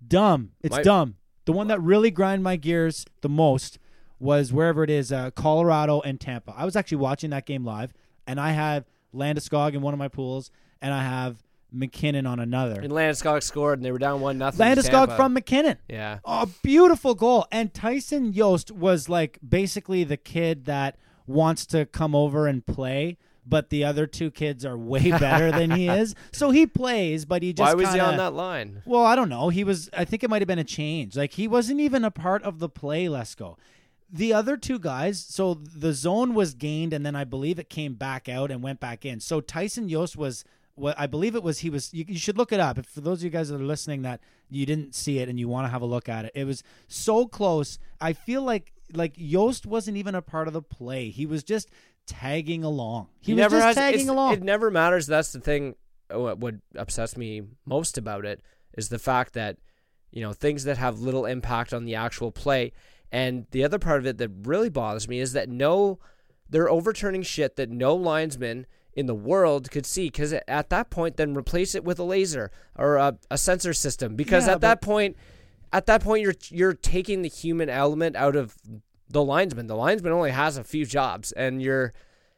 Speaker 4: dumb. It's
Speaker 5: My-
Speaker 4: dumb. The one that really grind my gears the most was wherever it is, uh, Colorado and Tampa. I was actually watching that game live, and I have Landeskog in one of my pools, and I have MacKinnon on another.
Speaker 5: And Landeskog scored and they were down one nothing.
Speaker 4: Landeskog from MacKinnon.
Speaker 5: Yeah.
Speaker 4: Oh, beautiful goal. And Tyson Jost was like basically the kid that wants to come over and play, but the other two kids are way better than he is. So he plays, but he just
Speaker 5: Why was he
Speaker 4: kinda-
Speaker 5: on that line?
Speaker 4: Well, I don't know. He was I think it might have been a change. Like he wasn't even a part of the play, let's go. The other two guys, so the zone was gained and then I believe it came back out and went back in. So Tyson Jost was what I believe it was he was you, you should look it up. If for those of you guys that are listening that you didn't see it and you want to have a look at it. It was so close. I feel like like Jost wasn't even a part of the play. He was just tagging along. He, was
Speaker 5: never
Speaker 4: just
Speaker 5: has
Speaker 4: tagging along.
Speaker 5: It never matters. That's the thing. uh, What what upsets me most about it is the fact that you know things that have little impact on the actual play, and the other part of it that really bothers me is that no, they're overturning shit that no linesman in the world could see because at that point then replace it with a laser or a, a sensor system because
Speaker 4: Yeah,
Speaker 5: at that point at that point you're you're taking the human element out of the linesman the linesman only has a few jobs and you're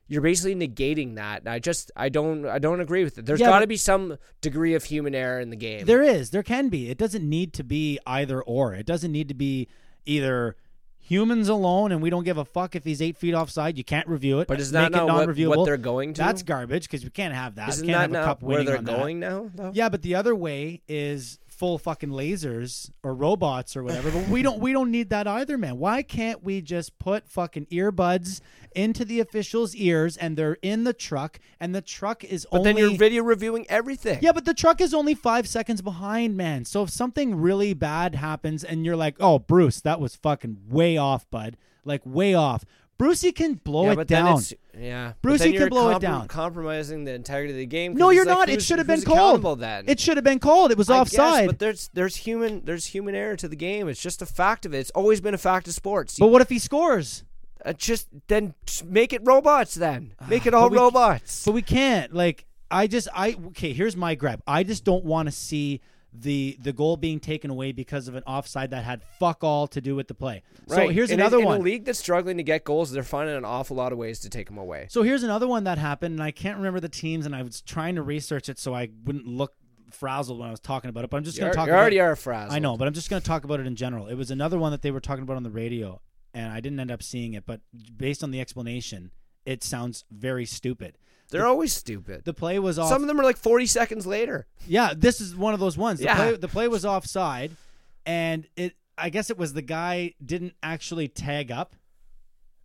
Speaker 5: you're basically negating that and i just i don't i don't agree with it There's
Speaker 4: Yeah,
Speaker 5: got to be some degree of human error in the game
Speaker 4: There is. There can be. It doesn't need to be either or. It doesn't need to be either humans alone, and we don't give a fuck if he's eight feet offside. You can't review it.
Speaker 5: But is that not what, what they're going to?
Speaker 4: That's garbage because we can't have that.
Speaker 5: Isn't
Speaker 4: can't
Speaker 5: that
Speaker 4: have a cup
Speaker 5: where they're
Speaker 4: on that.
Speaker 5: going now? Though?
Speaker 4: Yeah, but the other way is full fucking lasers or robots or whatever. But we don't we don't need that either, man. Why can't we just put fucking earbuds into the officials' ears and they're in the truck and the truck is
Speaker 5: But
Speaker 4: only
Speaker 5: then you're video reviewing everything.
Speaker 4: yeah, but the truck is only five seconds behind, man. So if something really bad happens and you're like, "Oh, Bruce, that was fucking way off, bud," like way off. Brucey can blow
Speaker 5: yeah,
Speaker 4: it down.
Speaker 5: yeah.
Speaker 4: Brucey can blow it down.
Speaker 5: compromising the integrity of the game.
Speaker 4: No, you're
Speaker 5: like,
Speaker 4: not. It should have been called.
Speaker 5: Then
Speaker 4: It should have been called. It was
Speaker 5: I guess,
Speaker 4: offside.
Speaker 5: but there's there's human there's human error to the game. It's just a fact of it. It's always been a fact of sports.
Speaker 4: but what if he scores?
Speaker 5: Uh, just then just make it robots. Then make it all
Speaker 4: But we-
Speaker 5: robots.
Speaker 4: But we can't. Like, I just, I okay. Here's my grab. I just don't want to see the the goal being taken away because of an offside that had fuck all to do with the play. So
Speaker 5: Right.
Speaker 4: here's
Speaker 5: in
Speaker 4: another
Speaker 5: a,
Speaker 4: one.
Speaker 5: In a league that's struggling to get goals, they're finding an awful lot of ways to take them away.
Speaker 4: So here's another one that happened, and I can't remember the teams, and I was trying to research it so I wouldn't look frazzled when I was talking about it. But I'm just going to talk.
Speaker 5: you already are frazzled.
Speaker 4: I know, but I'm just going to talk about it in general. It was another one that they were talking about on the radio, and I didn't end up seeing it. But based on the explanation, it sounds very stupid.
Speaker 5: They're always stupid.
Speaker 4: The play was off.
Speaker 5: Some of them are like 40 seconds later.
Speaker 4: Yeah, this is one of those ones. The,
Speaker 5: Yeah.
Speaker 4: play, the play was offside, and it. I guess it was the guy didn't actually tag up.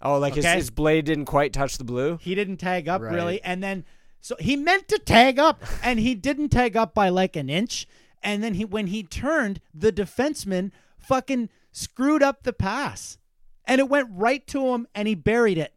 Speaker 5: Oh, like his, his blade didn't quite touch the blue.
Speaker 4: He didn't tag up
Speaker 5: Right.
Speaker 4: really, and then so he meant to tag up, and he didn't tag up by like an inch. And then he, when he turned, the defenseman fucking screwed up the pass, and it went right to him, and he buried it.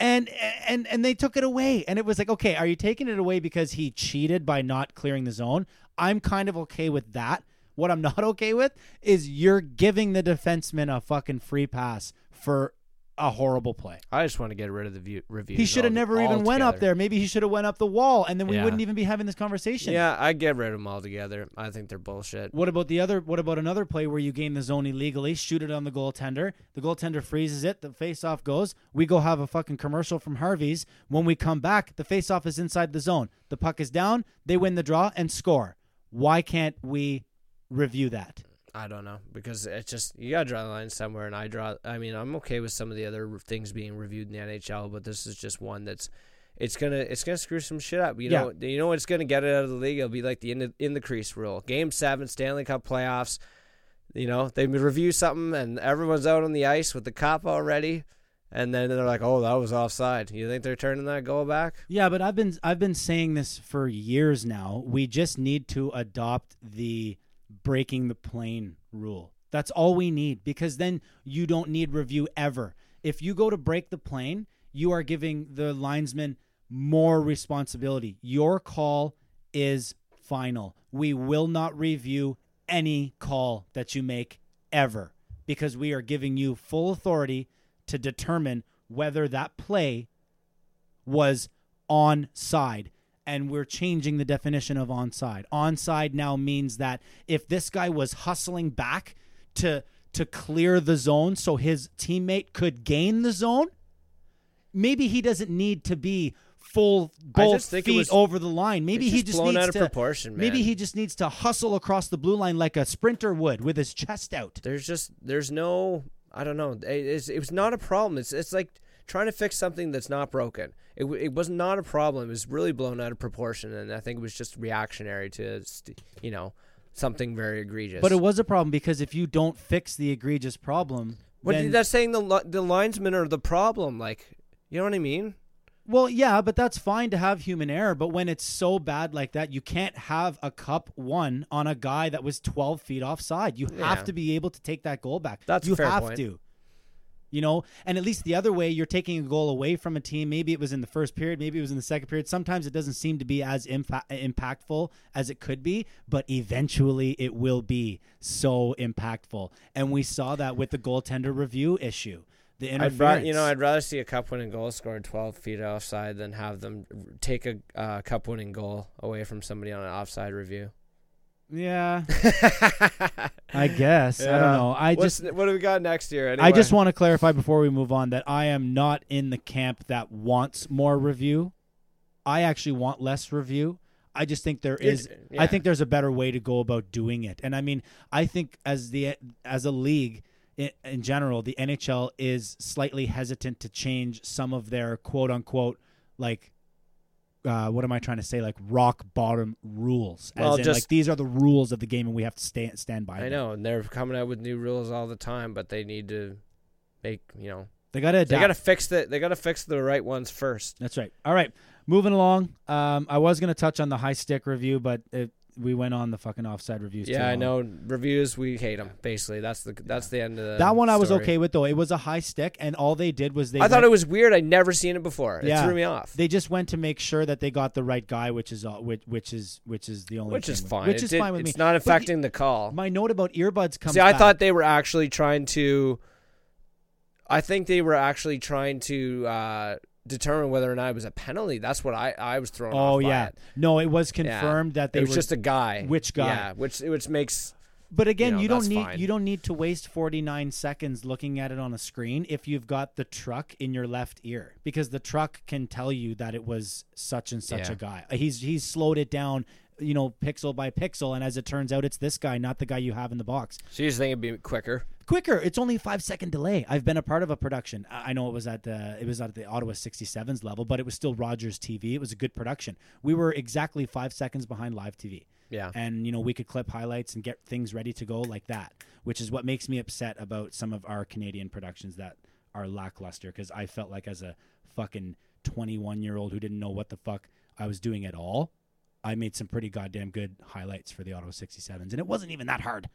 Speaker 4: And and and they took it away, and it was like, okay, are you taking it away because he cheated by not clearing the zone? I'm kind of okay with that. What I'm not okay with is you're giving the defenseman a fucking free pass for a horrible play.
Speaker 5: I just want to get rid of the view, reviews.
Speaker 4: He should have
Speaker 5: all-
Speaker 4: never even went up there. Maybe he should have went up the wall, and then we
Speaker 5: Yeah.
Speaker 4: wouldn't even be having this conversation.
Speaker 5: Yeah, I get rid of them altogether. I think they're bullshit.
Speaker 4: What about the other? What about another play where you gain the zone illegally, shoot it on the goaltender, the goaltender freezes it, the face-off goes. We go have a fucking commercial from Harvey's. When we come back, the face-off is inside the zone. The puck is down. They win the draw and score. Why can't we review that?
Speaker 5: I don't know because it's just you gotta draw the line somewhere, and I draw. I mean, I'm okay with some of the other things being reviewed in the NHL, but this is just one that's it's gonna it's gonna screw some shit up. You
Speaker 4: Yeah.
Speaker 5: know, you know what's gonna get it out of the league? It'll be like the in the, in the crease rule. Game seven, Stanley Cup playoffs. You know, they review something, and everyone's out on the ice with the cup already, and then they're like, "Oh, that was offside." You think they're turning that goal back?
Speaker 4: Yeah, but I've been I've been saying this for years now. We just need to adopt the breaking the plane rule. That's all we need because then you don't need review ever. If you go to break the plane, you are giving the linesman more responsibility. Your call is final. We will not review any call that you make ever because we are giving you full authority to determine whether that play was onside. And we're changing the definition of onside. Onside now means that if this guy was hustling back to to clear the zone so his teammate could gain the zone, maybe he doesn't need to be full both
Speaker 5: just
Speaker 4: feet
Speaker 5: was-
Speaker 4: over the line. Maybe
Speaker 5: it's
Speaker 4: he
Speaker 5: just
Speaker 4: just
Speaker 5: blown
Speaker 4: needs
Speaker 5: out of
Speaker 4: to
Speaker 5: proportion,
Speaker 4: Maybe he just needs to hustle across the blue line like a sprinter would with his chest out.
Speaker 5: there's just there's no I don't know. It's, it was not a problem. It's it's like trying to fix something that's not broken. It it was not a problem. It was really blown out of proportion, and I think it was just reactionary to you know something very egregious.
Speaker 4: But it was a problem because if you don't fix the egregious problem,
Speaker 5: But
Speaker 4: then,
Speaker 5: that's saying the the linesmen are the problem. Like you know what I mean?
Speaker 4: well, yeah, but that's fine to have human error. But when it's so bad like that, you can't have a cup one on a guy that was 12 feet offside. You
Speaker 5: Yeah.
Speaker 4: have to be able to take that goal back.
Speaker 5: That's
Speaker 4: you have
Speaker 5: point.
Speaker 4: to. You know, and at least the other way, you're taking a goal away from a team. Maybe it was in the first period, maybe it was in the second period. Sometimes it doesn't seem to be as impa- impactful as it could be, but eventually it will be so impactful. And we saw that with the goaltender review issue. The interference.
Speaker 5: I'd rather, you know, I'd rather see a cup winning goal scored 12 feet offside than have them take a uh, cup winning goal away from somebody on an offside review.
Speaker 4: Yeah, I guess. I don't know. I
Speaker 5: What's,
Speaker 4: just
Speaker 5: what do we got next year? Anyway?
Speaker 4: I just want to clarify before we move on that I am not in the camp that wants more review. I actually want less review. I just think there is
Speaker 5: yeah.
Speaker 4: I think there's a better way to go about doing it. And I mean, I think as the as a league, in, in general, the NHL is slightly hesitant to change some of their quote unquote like. Uh, what am I trying to say? Like rock bottom rules. As
Speaker 5: Well,
Speaker 4: in,
Speaker 5: just-
Speaker 4: like these are the rules of the game, and we have to stay, stand by.
Speaker 5: I
Speaker 4: them.
Speaker 5: know, and they're coming out with new rules all the time, but they need to make you know
Speaker 4: They got to adapt.
Speaker 5: they got to fix the they got to fix the right ones first.
Speaker 4: That's right. All right, moving along. Um, I was gonna touch on the high stick review, but it, we went on the fucking offside reviews. too
Speaker 5: Yeah, I know. Reviews, we hate them. Basically, that's the that's the end of the.
Speaker 4: That one I was
Speaker 5: story.
Speaker 4: okay with though. It was a high stick, and all they did was they.
Speaker 5: I thought
Speaker 4: went-
Speaker 5: it was weird. I'd never seen it before. It
Speaker 4: Yeah.
Speaker 5: threw me off.
Speaker 4: They just went to make sure that they got the right guy, which is all, which, which is which is the only
Speaker 5: which
Speaker 4: thing
Speaker 5: is
Speaker 4: with-
Speaker 5: fine.
Speaker 4: Which
Speaker 5: It
Speaker 4: is
Speaker 5: did-
Speaker 4: fine with me.
Speaker 5: It's not
Speaker 4: But
Speaker 5: affecting the call.
Speaker 4: My note about earbuds comes.
Speaker 5: See, I
Speaker 4: back.
Speaker 5: thought they were actually trying to. I think they were actually trying to uh, determine whether or not it was a penalty. That's what I I was thrown oh, off.
Speaker 4: Oh yeah,
Speaker 5: it.
Speaker 4: no, it was confirmed that they
Speaker 5: it was
Speaker 4: were
Speaker 5: just a guy.
Speaker 4: Which guy?
Speaker 5: Yeah, which which makes
Speaker 4: But again,
Speaker 5: know,
Speaker 4: you, don't need
Speaker 5: fine.
Speaker 4: you don't need to waste 49 seconds looking at it on a screen if you've got the truck in your left ear because the truck can tell you that it was such and such
Speaker 5: Yeah.
Speaker 4: a guy. He's he's slowed it down, you know, pixel by pixel and as it turns out it's this guy, not the guy you have in the box.
Speaker 5: so you just think it'd be quicker.
Speaker 4: Quicker, it's only a 5 second delay. I've been a part of a production. I know it was at the it was at the Ottawa 67s level, but it was still Rogers TV. It was a good production. We were exactly 5 seconds behind live TV
Speaker 5: Yeah.
Speaker 4: and you know we could clip highlights and get things ready to go like that which is what makes me upset about some of our canadian productions that are lackluster because i felt like as a fucking 21 year old who didn't know what the fuck i was doing at all i made some pretty goddamn good highlights for the Ottawa 67s and it wasn't even that hard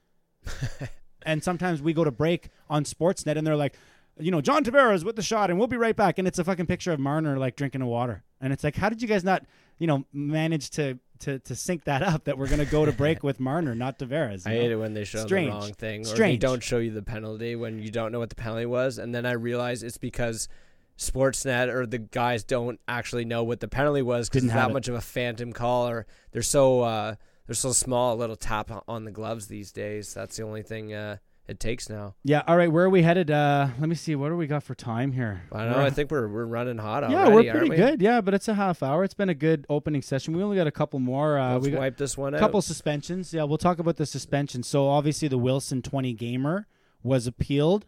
Speaker 4: and sometimes we go to break on sportsnet and they're like you know john tavares with the shot and we'll be right back and it's a fucking picture of marner like drinking a water and it's like how did you guys not you know manage to to to sync that up that we're gonna go to break with marner not tavares
Speaker 5: I
Speaker 4: know?
Speaker 5: hate it when they show
Speaker 4: Strange.
Speaker 5: the wrong thing or they don't show you the penalty when you don't know what the penalty was, and then I realize it's because Sportsnet or the guys don't actually know what the penalty was because it's that
Speaker 4: it.
Speaker 5: much of a phantom call, or they're so uh, they're so small, a little tap on the gloves these days. That's the only thing uh, it takes now.
Speaker 4: yeah all right where are we headed uh let me see what do we got for time here
Speaker 5: I don't know.
Speaker 4: We're-
Speaker 5: I think we're we're running hot
Speaker 4: yeah we're pretty
Speaker 5: we?
Speaker 4: good yeah but it's a half hour it's been a good opening session we only got a couple more uh
Speaker 5: Let's
Speaker 4: we
Speaker 5: wipe this one
Speaker 4: a
Speaker 5: out.
Speaker 4: couple suspensions. Yeah, we'll talk about the suspension. So obviously the Wilson 20 gamer was appealed.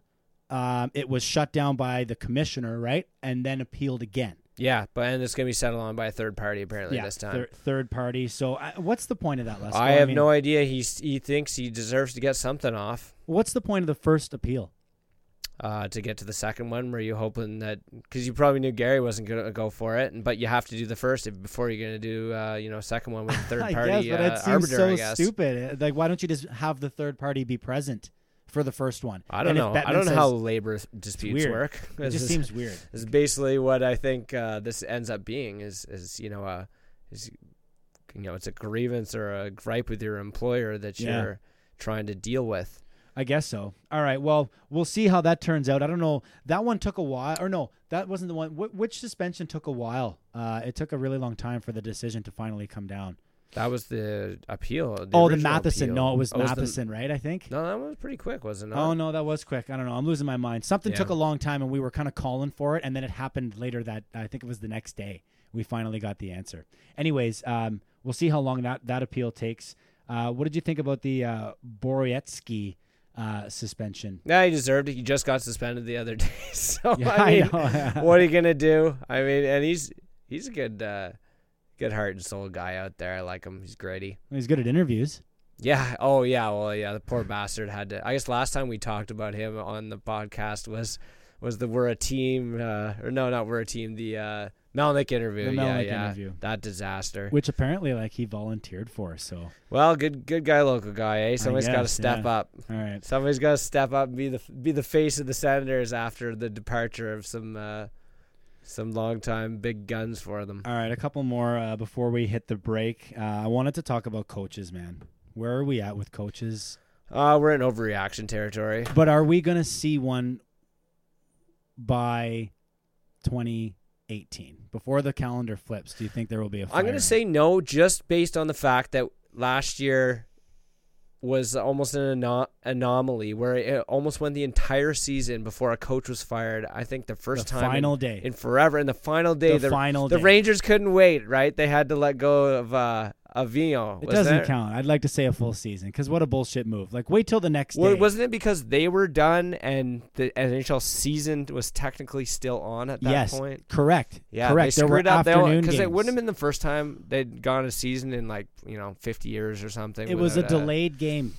Speaker 4: Um, it was shut down by the commissioner, right? And then appealed again.
Speaker 5: Yeah, but and it's gonna be settled on by a third party apparently
Speaker 4: yeah,
Speaker 5: this time.
Speaker 4: thir- third party. So uh, what's the point of that, Les?
Speaker 5: I have
Speaker 4: mean,
Speaker 5: no idea. He he thinks he deserves to get something off.
Speaker 4: What's the point of the first appeal?
Speaker 5: uh, to get to the second one? Were you hoping that because you probably knew Gary wasn't going to go for it, and but you have to do the first before you're going to do uh, you know second one with a third
Speaker 4: I
Speaker 5: party
Speaker 4: guess, but
Speaker 5: uh,
Speaker 4: it seems
Speaker 5: arbiter?
Speaker 4: so
Speaker 5: I guess.
Speaker 4: stupid. Like, why don't you just have the third party be present for the first one?
Speaker 5: I don't
Speaker 4: And
Speaker 5: know. I don't know
Speaker 4: says-
Speaker 5: how labor disputes work.
Speaker 4: It just
Speaker 5: is-
Speaker 4: seems weird.
Speaker 5: This is basically what I think uh, this ends up being. Is is you know uh, is you know it's a grievance or a gripe with your employer that you're trying to deal with.
Speaker 4: I guess so. All right. Well, we'll see how that turns out. I don't know. That one took a while, or no, that wasn't the one. Wh- which suspension took a while? Uh, it took a really long time for the decision to finally come down.
Speaker 5: That was the appeal. The
Speaker 4: oh, the Matheson.
Speaker 5: appeal.
Speaker 4: No, it was
Speaker 5: Oh, the-
Speaker 4: Matheson, right? I think.
Speaker 5: no, that was pretty quick, wasn't it?
Speaker 4: Oh no, that was quick. I don't know. I'm losing my mind. Something
Speaker 5: Yeah.
Speaker 4: took a long time, and we were kind of calling for it, and then it happened later. That I think it was the next day. We finally got the answer. Anyways, um, we'll see how long that that appeal takes. Uh, what did you think about the uh, Borowiecki uh, suspension?
Speaker 5: Yeah, he deserved it. He just got suspended the other day. So
Speaker 4: Yeah,
Speaker 5: I mean,
Speaker 4: I
Speaker 5: what are you gonna do? I mean, and he's he's a good uh, good heart and soul guy out there. I like him. He's gritty.
Speaker 4: He's good at interviews.
Speaker 5: Yeah. Oh yeah. Well yeah. The poor bastard had to. I guess last time we talked about him on the podcast was was the we're a team uh, or no not we're a team the uh, Melnyk interview.
Speaker 4: The
Speaker 5: yeah,
Speaker 4: Melnyk
Speaker 5: yeah.
Speaker 4: interview.
Speaker 5: That disaster.
Speaker 4: which apparently like he volunteered for. So
Speaker 5: Well, good good guy, local guy. Eh. Somebody's got to step
Speaker 4: yeah.
Speaker 5: up.
Speaker 4: all right,
Speaker 5: Somebody's got to step up and be the be the face of the Senators after the departure of some uh, some long time big guns for them.
Speaker 4: all right. A couple more uh, before we hit the break. Uh, I wanted to talk about coaches, man. Where are we at with coaches?
Speaker 5: Uh, we're in overreaction territory.
Speaker 4: But are we gonna see one by 2018 before the calendar flips? Do you think there will be a?
Speaker 5: I'm going to say no, just based on the fact that last year was almost an ano- anomaly where it almost went the entire season before a coach was fired. I think the first
Speaker 4: the
Speaker 5: time in-
Speaker 4: final day.
Speaker 5: in, forever, in the final day,
Speaker 4: the,
Speaker 5: the,
Speaker 4: final
Speaker 5: the
Speaker 4: day.
Speaker 5: Rangers couldn't wait. Right, they had to let go of uh,
Speaker 4: It doesn't
Speaker 5: there?
Speaker 4: count. I'd like to say a full season because what a bullshit move. Like wait till the next
Speaker 5: Well,
Speaker 4: day.
Speaker 5: wasn't it because they were done and the NHL season was technically still on at that
Speaker 4: yes,
Speaker 5: point?
Speaker 4: correct.
Speaker 5: Yeah,
Speaker 4: correct.
Speaker 5: they
Speaker 4: there were
Speaker 5: screwed up
Speaker 4: afternoon
Speaker 5: because it wouldn't have been the first time they'd gone a season in like you know 50 years or something.
Speaker 4: It was a delayed game.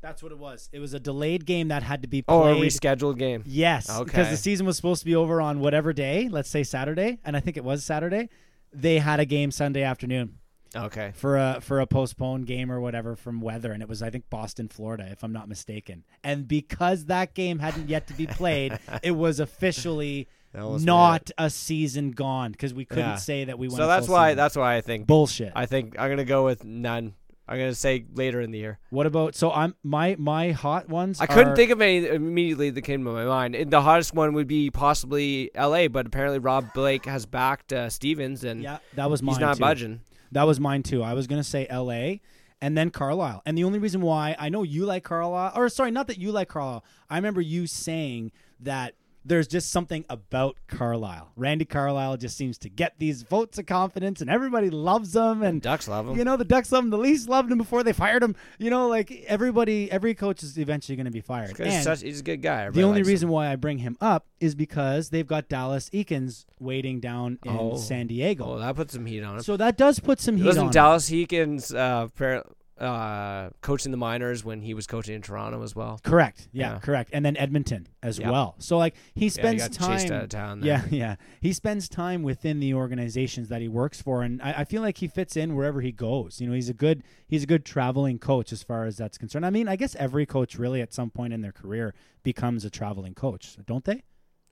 Speaker 4: That's what it was. It was a delayed game that had to be
Speaker 5: Oh, a rescheduled game.
Speaker 4: Yes,
Speaker 5: Okay.
Speaker 4: because the season was supposed to be over on whatever day. Let's say Saturday, and I think it was Saturday. They had a game Sunday afternoon
Speaker 5: Okay.
Speaker 4: for a for a postponed game or whatever from weather, and it was I think Boston, Florida, if I'm not mistaken. And because that game hadn't yet to be played, it was officially
Speaker 5: was
Speaker 4: not a season gone because we couldn't
Speaker 5: Yeah.
Speaker 4: say that we
Speaker 5: weird.
Speaker 4: went.
Speaker 5: So that's why
Speaker 4: season.
Speaker 5: that's why I think
Speaker 4: bullshit.
Speaker 5: I think I'm gonna go with none. I'm gonna say later in the year.
Speaker 4: what about so I'm my my hot ones?
Speaker 5: I couldn't
Speaker 4: are-
Speaker 5: think of any immediately that came to my mind. And the hottest one would be possibly L.A., but apparently Rob Blake has backed uh, Stevens, and
Speaker 4: Yeah, that was mine.
Speaker 5: he's not
Speaker 4: too.
Speaker 5: budging.
Speaker 4: That was mine too. I was gonna say L.A. and then Carlyle. And the only reason why I know you like Carlyle, or sorry, not that you like Carlyle. I remember you saying that there's just something about Carlyle. Randy Carlyle just seems to get these votes of confidence, and everybody loves him. And
Speaker 5: Ducks love him.
Speaker 4: you know the Ducks love him. The Leafs loved him before they fired him. You know, like everybody, every coach is eventually going to be fired.
Speaker 5: He's, such, he's a good guy.
Speaker 4: the only
Speaker 5: likes him.
Speaker 4: reason why I bring him up is because they've got Dallas Eakins waiting down in
Speaker 5: Oh.
Speaker 4: San Diego.
Speaker 5: Oh, that puts some heat on him.
Speaker 4: so that does put some heat
Speaker 5: Wasn't
Speaker 4: on. him.
Speaker 5: Dallas Eakins uh, par- uh, coaching the minors when he was coaching in Toronto as well?
Speaker 4: Correct. Yeah,
Speaker 5: Yeah.
Speaker 4: correct. And then Edmonton as well. So like he
Speaker 5: Yeah, he
Speaker 4: spends time.
Speaker 5: chased out of town.
Speaker 4: Yeah, yeah. He spends time within the organizations that he works for, and I, I feel like he fits in wherever he goes. You know, he's a good he's a good traveling coach as far as that's concerned. I mean, I guess every coach really at some point in their career becomes a traveling coach, don't they?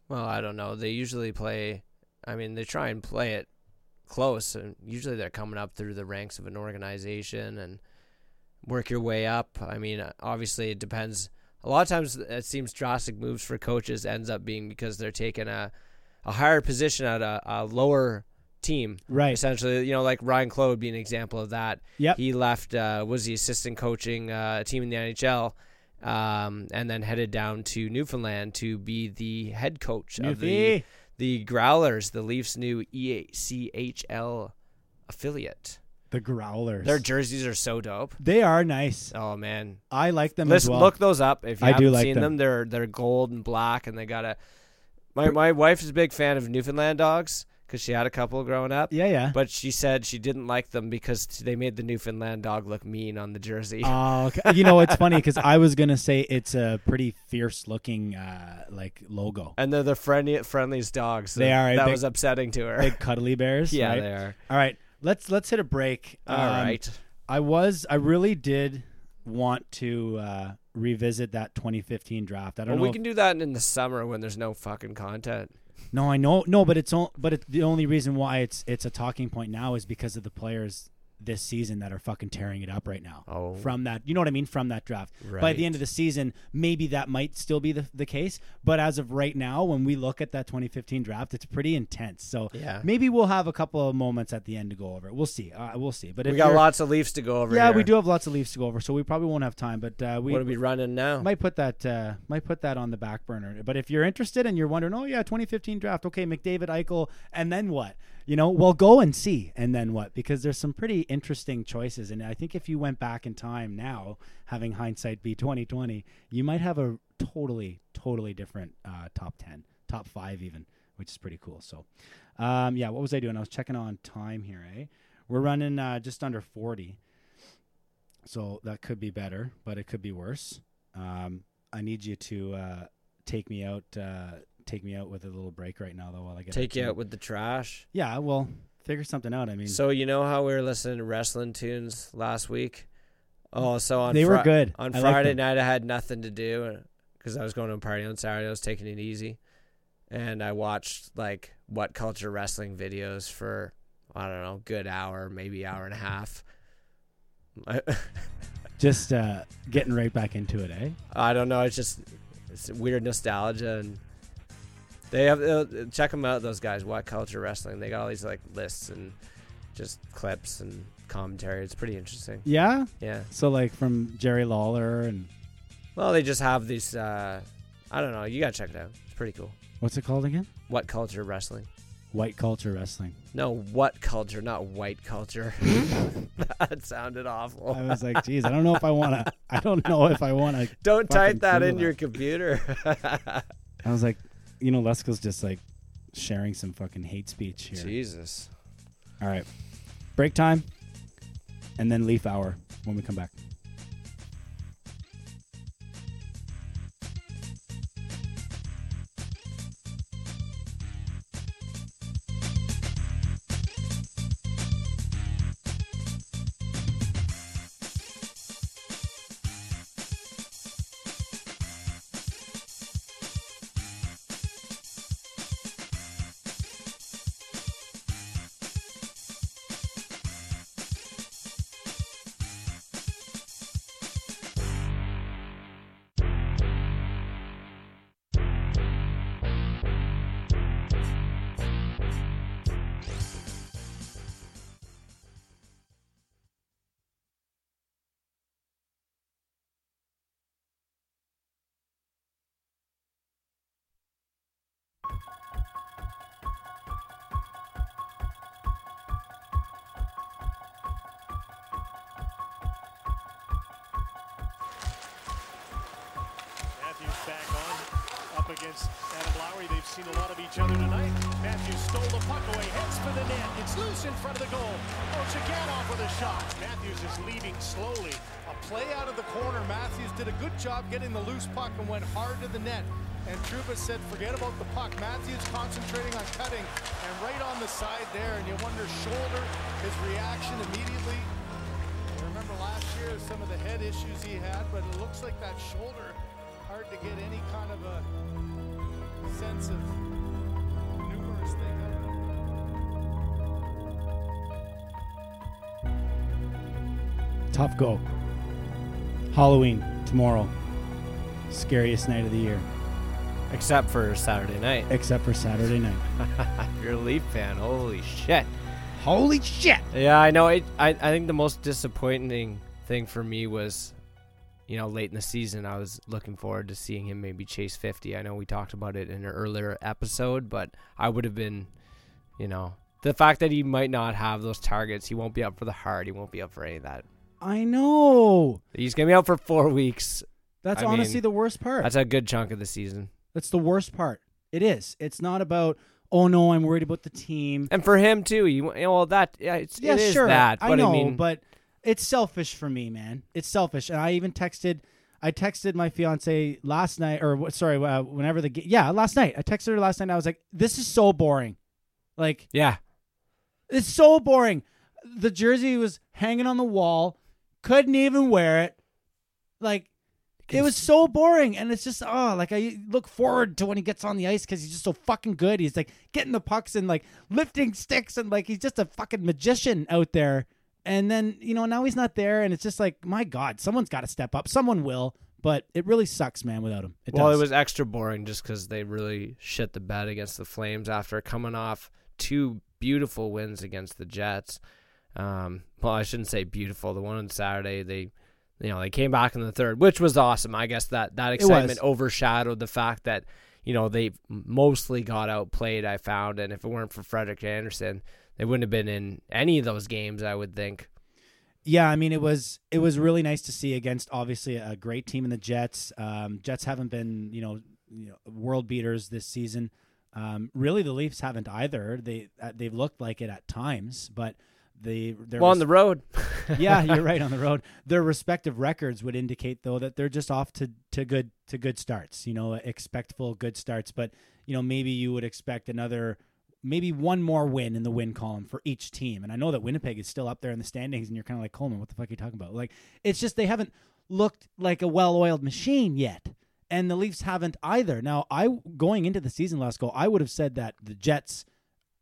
Speaker 5: Well, I don't know. They usually play. I mean, they try and play it close, and usually they're coming up through the ranks of an organization and work your way up. I mean, obviously it depends. A lot of times, it seems drastic moves for coaches ends up being because they're taking a a higher position at a, a lower team.
Speaker 4: Right.
Speaker 5: Essentially, you know, like Ryane Clowe would be an example of that.
Speaker 4: Yep.
Speaker 5: He left, uh, was the assistant coaching uh, team in the NHL, um, and then headed down to Newfoundland to be the head coach of the the Growlers, the Leafs' new E ECHL affiliate.
Speaker 4: The Growlers.
Speaker 5: Their jerseys are so dope.
Speaker 4: they are nice.
Speaker 5: Oh man,
Speaker 4: I like them as
Speaker 5: listen,
Speaker 4: well.
Speaker 5: look those up if you
Speaker 4: I
Speaker 5: haven't
Speaker 4: like
Speaker 5: seen
Speaker 4: them.
Speaker 5: them. They're they're gold and black, and they got a. My my wife is a big fan of Newfoundland dogs because she had a couple growing up.
Speaker 4: yeah, yeah.
Speaker 5: But she said she didn't like them because they made the Newfoundland dog look mean on the jersey.
Speaker 4: Oh, okay. you know it's funny because I was gonna say it's a pretty fierce looking uh, like logo.
Speaker 5: and they're the friendly, friendliest dogs.
Speaker 4: They are
Speaker 5: That
Speaker 4: big-
Speaker 5: was upsetting to her.
Speaker 4: Big cuddly bears.
Speaker 5: yeah,
Speaker 4: right?
Speaker 5: they are.
Speaker 4: All right, let's let's hit a break.
Speaker 5: All
Speaker 4: Um,
Speaker 5: right.
Speaker 4: I was I really did want to uh, revisit that 2015 draft. I don't
Speaker 5: Well,
Speaker 4: know.
Speaker 5: we can do that in the summer when there's no fucking content.
Speaker 4: no, I know no, but it's on, but it's the only reason why it's it's a talking point now is because of the players this season that are fucking tearing it up right now.
Speaker 5: Oh.
Speaker 4: From that, you know what I mean? From that draft. By the end of the season, maybe that might still be the, the case. But as of right now, when we look at that 2015 draft, it's pretty intense. So
Speaker 5: Yeah.
Speaker 4: maybe we'll have a couple of moments at the end to go over it. We'll see. Uh, we'll see. But
Speaker 5: We got lots of Leafs to go over.
Speaker 4: Yeah,
Speaker 5: here.
Speaker 4: we do have lots of Leafs to go over, so we probably won't have time. But uh, we
Speaker 5: what are we running now?
Speaker 4: might put that uh, might put that on the back burner. But if you're interested and you're wondering, oh yeah, 2015 draft, okay, McDavid, Eichel, and then what? You know, well, go and see, and then what? Because there's some pretty interesting choices, and I think if you went back in time now, having hindsight be 2020, you might have a totally, totally different uh, top 10, top five even, which is pretty cool. So, um, yeah, what was I doing? I was checking on time here. Eh, we're running uh, just under 40. So that could be better, but it could be worse. Um, I need you to uh, take me out. Uh, take me out with a little break right now, though, while I get
Speaker 5: Take you out with the trash.
Speaker 4: Yeah, well, figure something out. I mean,
Speaker 5: So you know how we were listening to wrestling tunes last week? Oh, so on
Speaker 4: they were good
Speaker 5: On
Speaker 4: I
Speaker 5: Friday night, I had nothing to do because I was going to a party on Saturday. I was taking it easy, and I watched like what culture wrestling videos for I don't know, good hour, maybe hour and a half.
Speaker 4: Just uh, getting right back into it, eh?
Speaker 5: I don't know. It's just it's weird nostalgia, and they have uh, check them out. Those guys, White culture wrestling? They got all these like lists and just clips and commentary. It's pretty interesting.
Speaker 4: Yeah.
Speaker 5: Yeah.
Speaker 4: So like from Jerry Lawler and
Speaker 5: Well, they just have these. Uh, I don't know. You gotta check it out. It's pretty cool.
Speaker 4: what's it called again?
Speaker 5: What culture wrestling?
Speaker 4: White culture wrestling.
Speaker 5: No, what culture, not white culture. that sounded awful.
Speaker 4: I was like, geez, I don't know if I want to. I don't know if I want to.
Speaker 5: Don't type that in
Speaker 4: that.
Speaker 5: your computer.
Speaker 4: I was like, you know, Lesko's just like sharing some fucking hate speech here.
Speaker 5: Jesus.
Speaker 4: All right, break time, and then Leaf Hour when we come back.
Speaker 1: Head issues he had, but it looks like that shoulder, hard to get any kind of a sense of numerous thing out.
Speaker 4: Tough go. Halloween tomorrow. Scariest night of the year,
Speaker 5: Except for Saturday night.
Speaker 4: except for Saturday night.
Speaker 5: You're a Leaf fan, holy shit.
Speaker 4: Holy shit!
Speaker 5: Yeah, I know. It, I, I think the most disappointing thing for me was, you know, late in the season, I was looking forward to seeing him maybe chase 50. I know we talked about it in an earlier episode, but I would have been, you know, the fact that he might not have those targets, he won't be up for the hard, he won't be up for any of that.
Speaker 4: I know.
Speaker 5: He's going to be out for four weeks.
Speaker 4: That's
Speaker 5: I
Speaker 4: honestly
Speaker 5: mean,
Speaker 4: the worst part.
Speaker 5: That's a good chunk of the season.
Speaker 4: That's the worst part. It is. It's not about. Oh no, I'm worried about the team.
Speaker 5: And for him, too, you, well, that, yeah, it's,
Speaker 4: Yeah,
Speaker 5: it is
Speaker 4: sure.
Speaker 5: that.
Speaker 4: I know,
Speaker 5: I mean,
Speaker 4: but it's selfish for me, man. It's selfish, and I even texted. I texted my fiance last night, or sorry, uh, whenever the yeah, last night. I texted her last night. and I was like, "This is so boring. Like,
Speaker 5: yeah.
Speaker 4: it's so boring. The jersey was hanging on the wall, couldn't even wear it. Like, it was so boring, and it's just oh, like I look forward to when he gets on the ice because he's just so fucking good. He's like getting the pucks and like lifting sticks, and like he's just a fucking magician out there. And then you know now he's not there, and it's just like my god, someone's got to step up. Someone will, but it really sucks, man, without him. It
Speaker 5: well,
Speaker 4: does.
Speaker 5: it was extra boring just because they really shit the bed against the Flames after coming off two beautiful wins against the Jets. Um, well, I shouldn't say beautiful. The one on Saturday, they, you know, they came back in the third, which was awesome. I guess that that excitement overshadowed the fact that you know they mostly got outplayed. I found, and if it weren't for Frederik Andersen, they wouldn't have been in any of those games. I would think.
Speaker 4: Yeah, I mean it was it was really nice to see against obviously a great team in the Jets. Um, Jets haven't been you know, you know world beaters this season. Um, really, the Leafs haven't either. They uh, they've looked like it at times, but they they're
Speaker 5: Well, on the road.
Speaker 4: yeah, you're right on the road. Their respective records would indicate though that they're just off to, to good to good starts. You know, expectful good starts, but you know maybe you would expect another maybe one more win in the win column for each team. And I know that Winnipeg is still up there in the standings, and you're kind of like Coleman, what the fuck are you talking about? Like it's just they haven't looked like a well-oiled machine yet. And the Leafs haven't either. Now, I going into the season last goal, I would have said that the Jets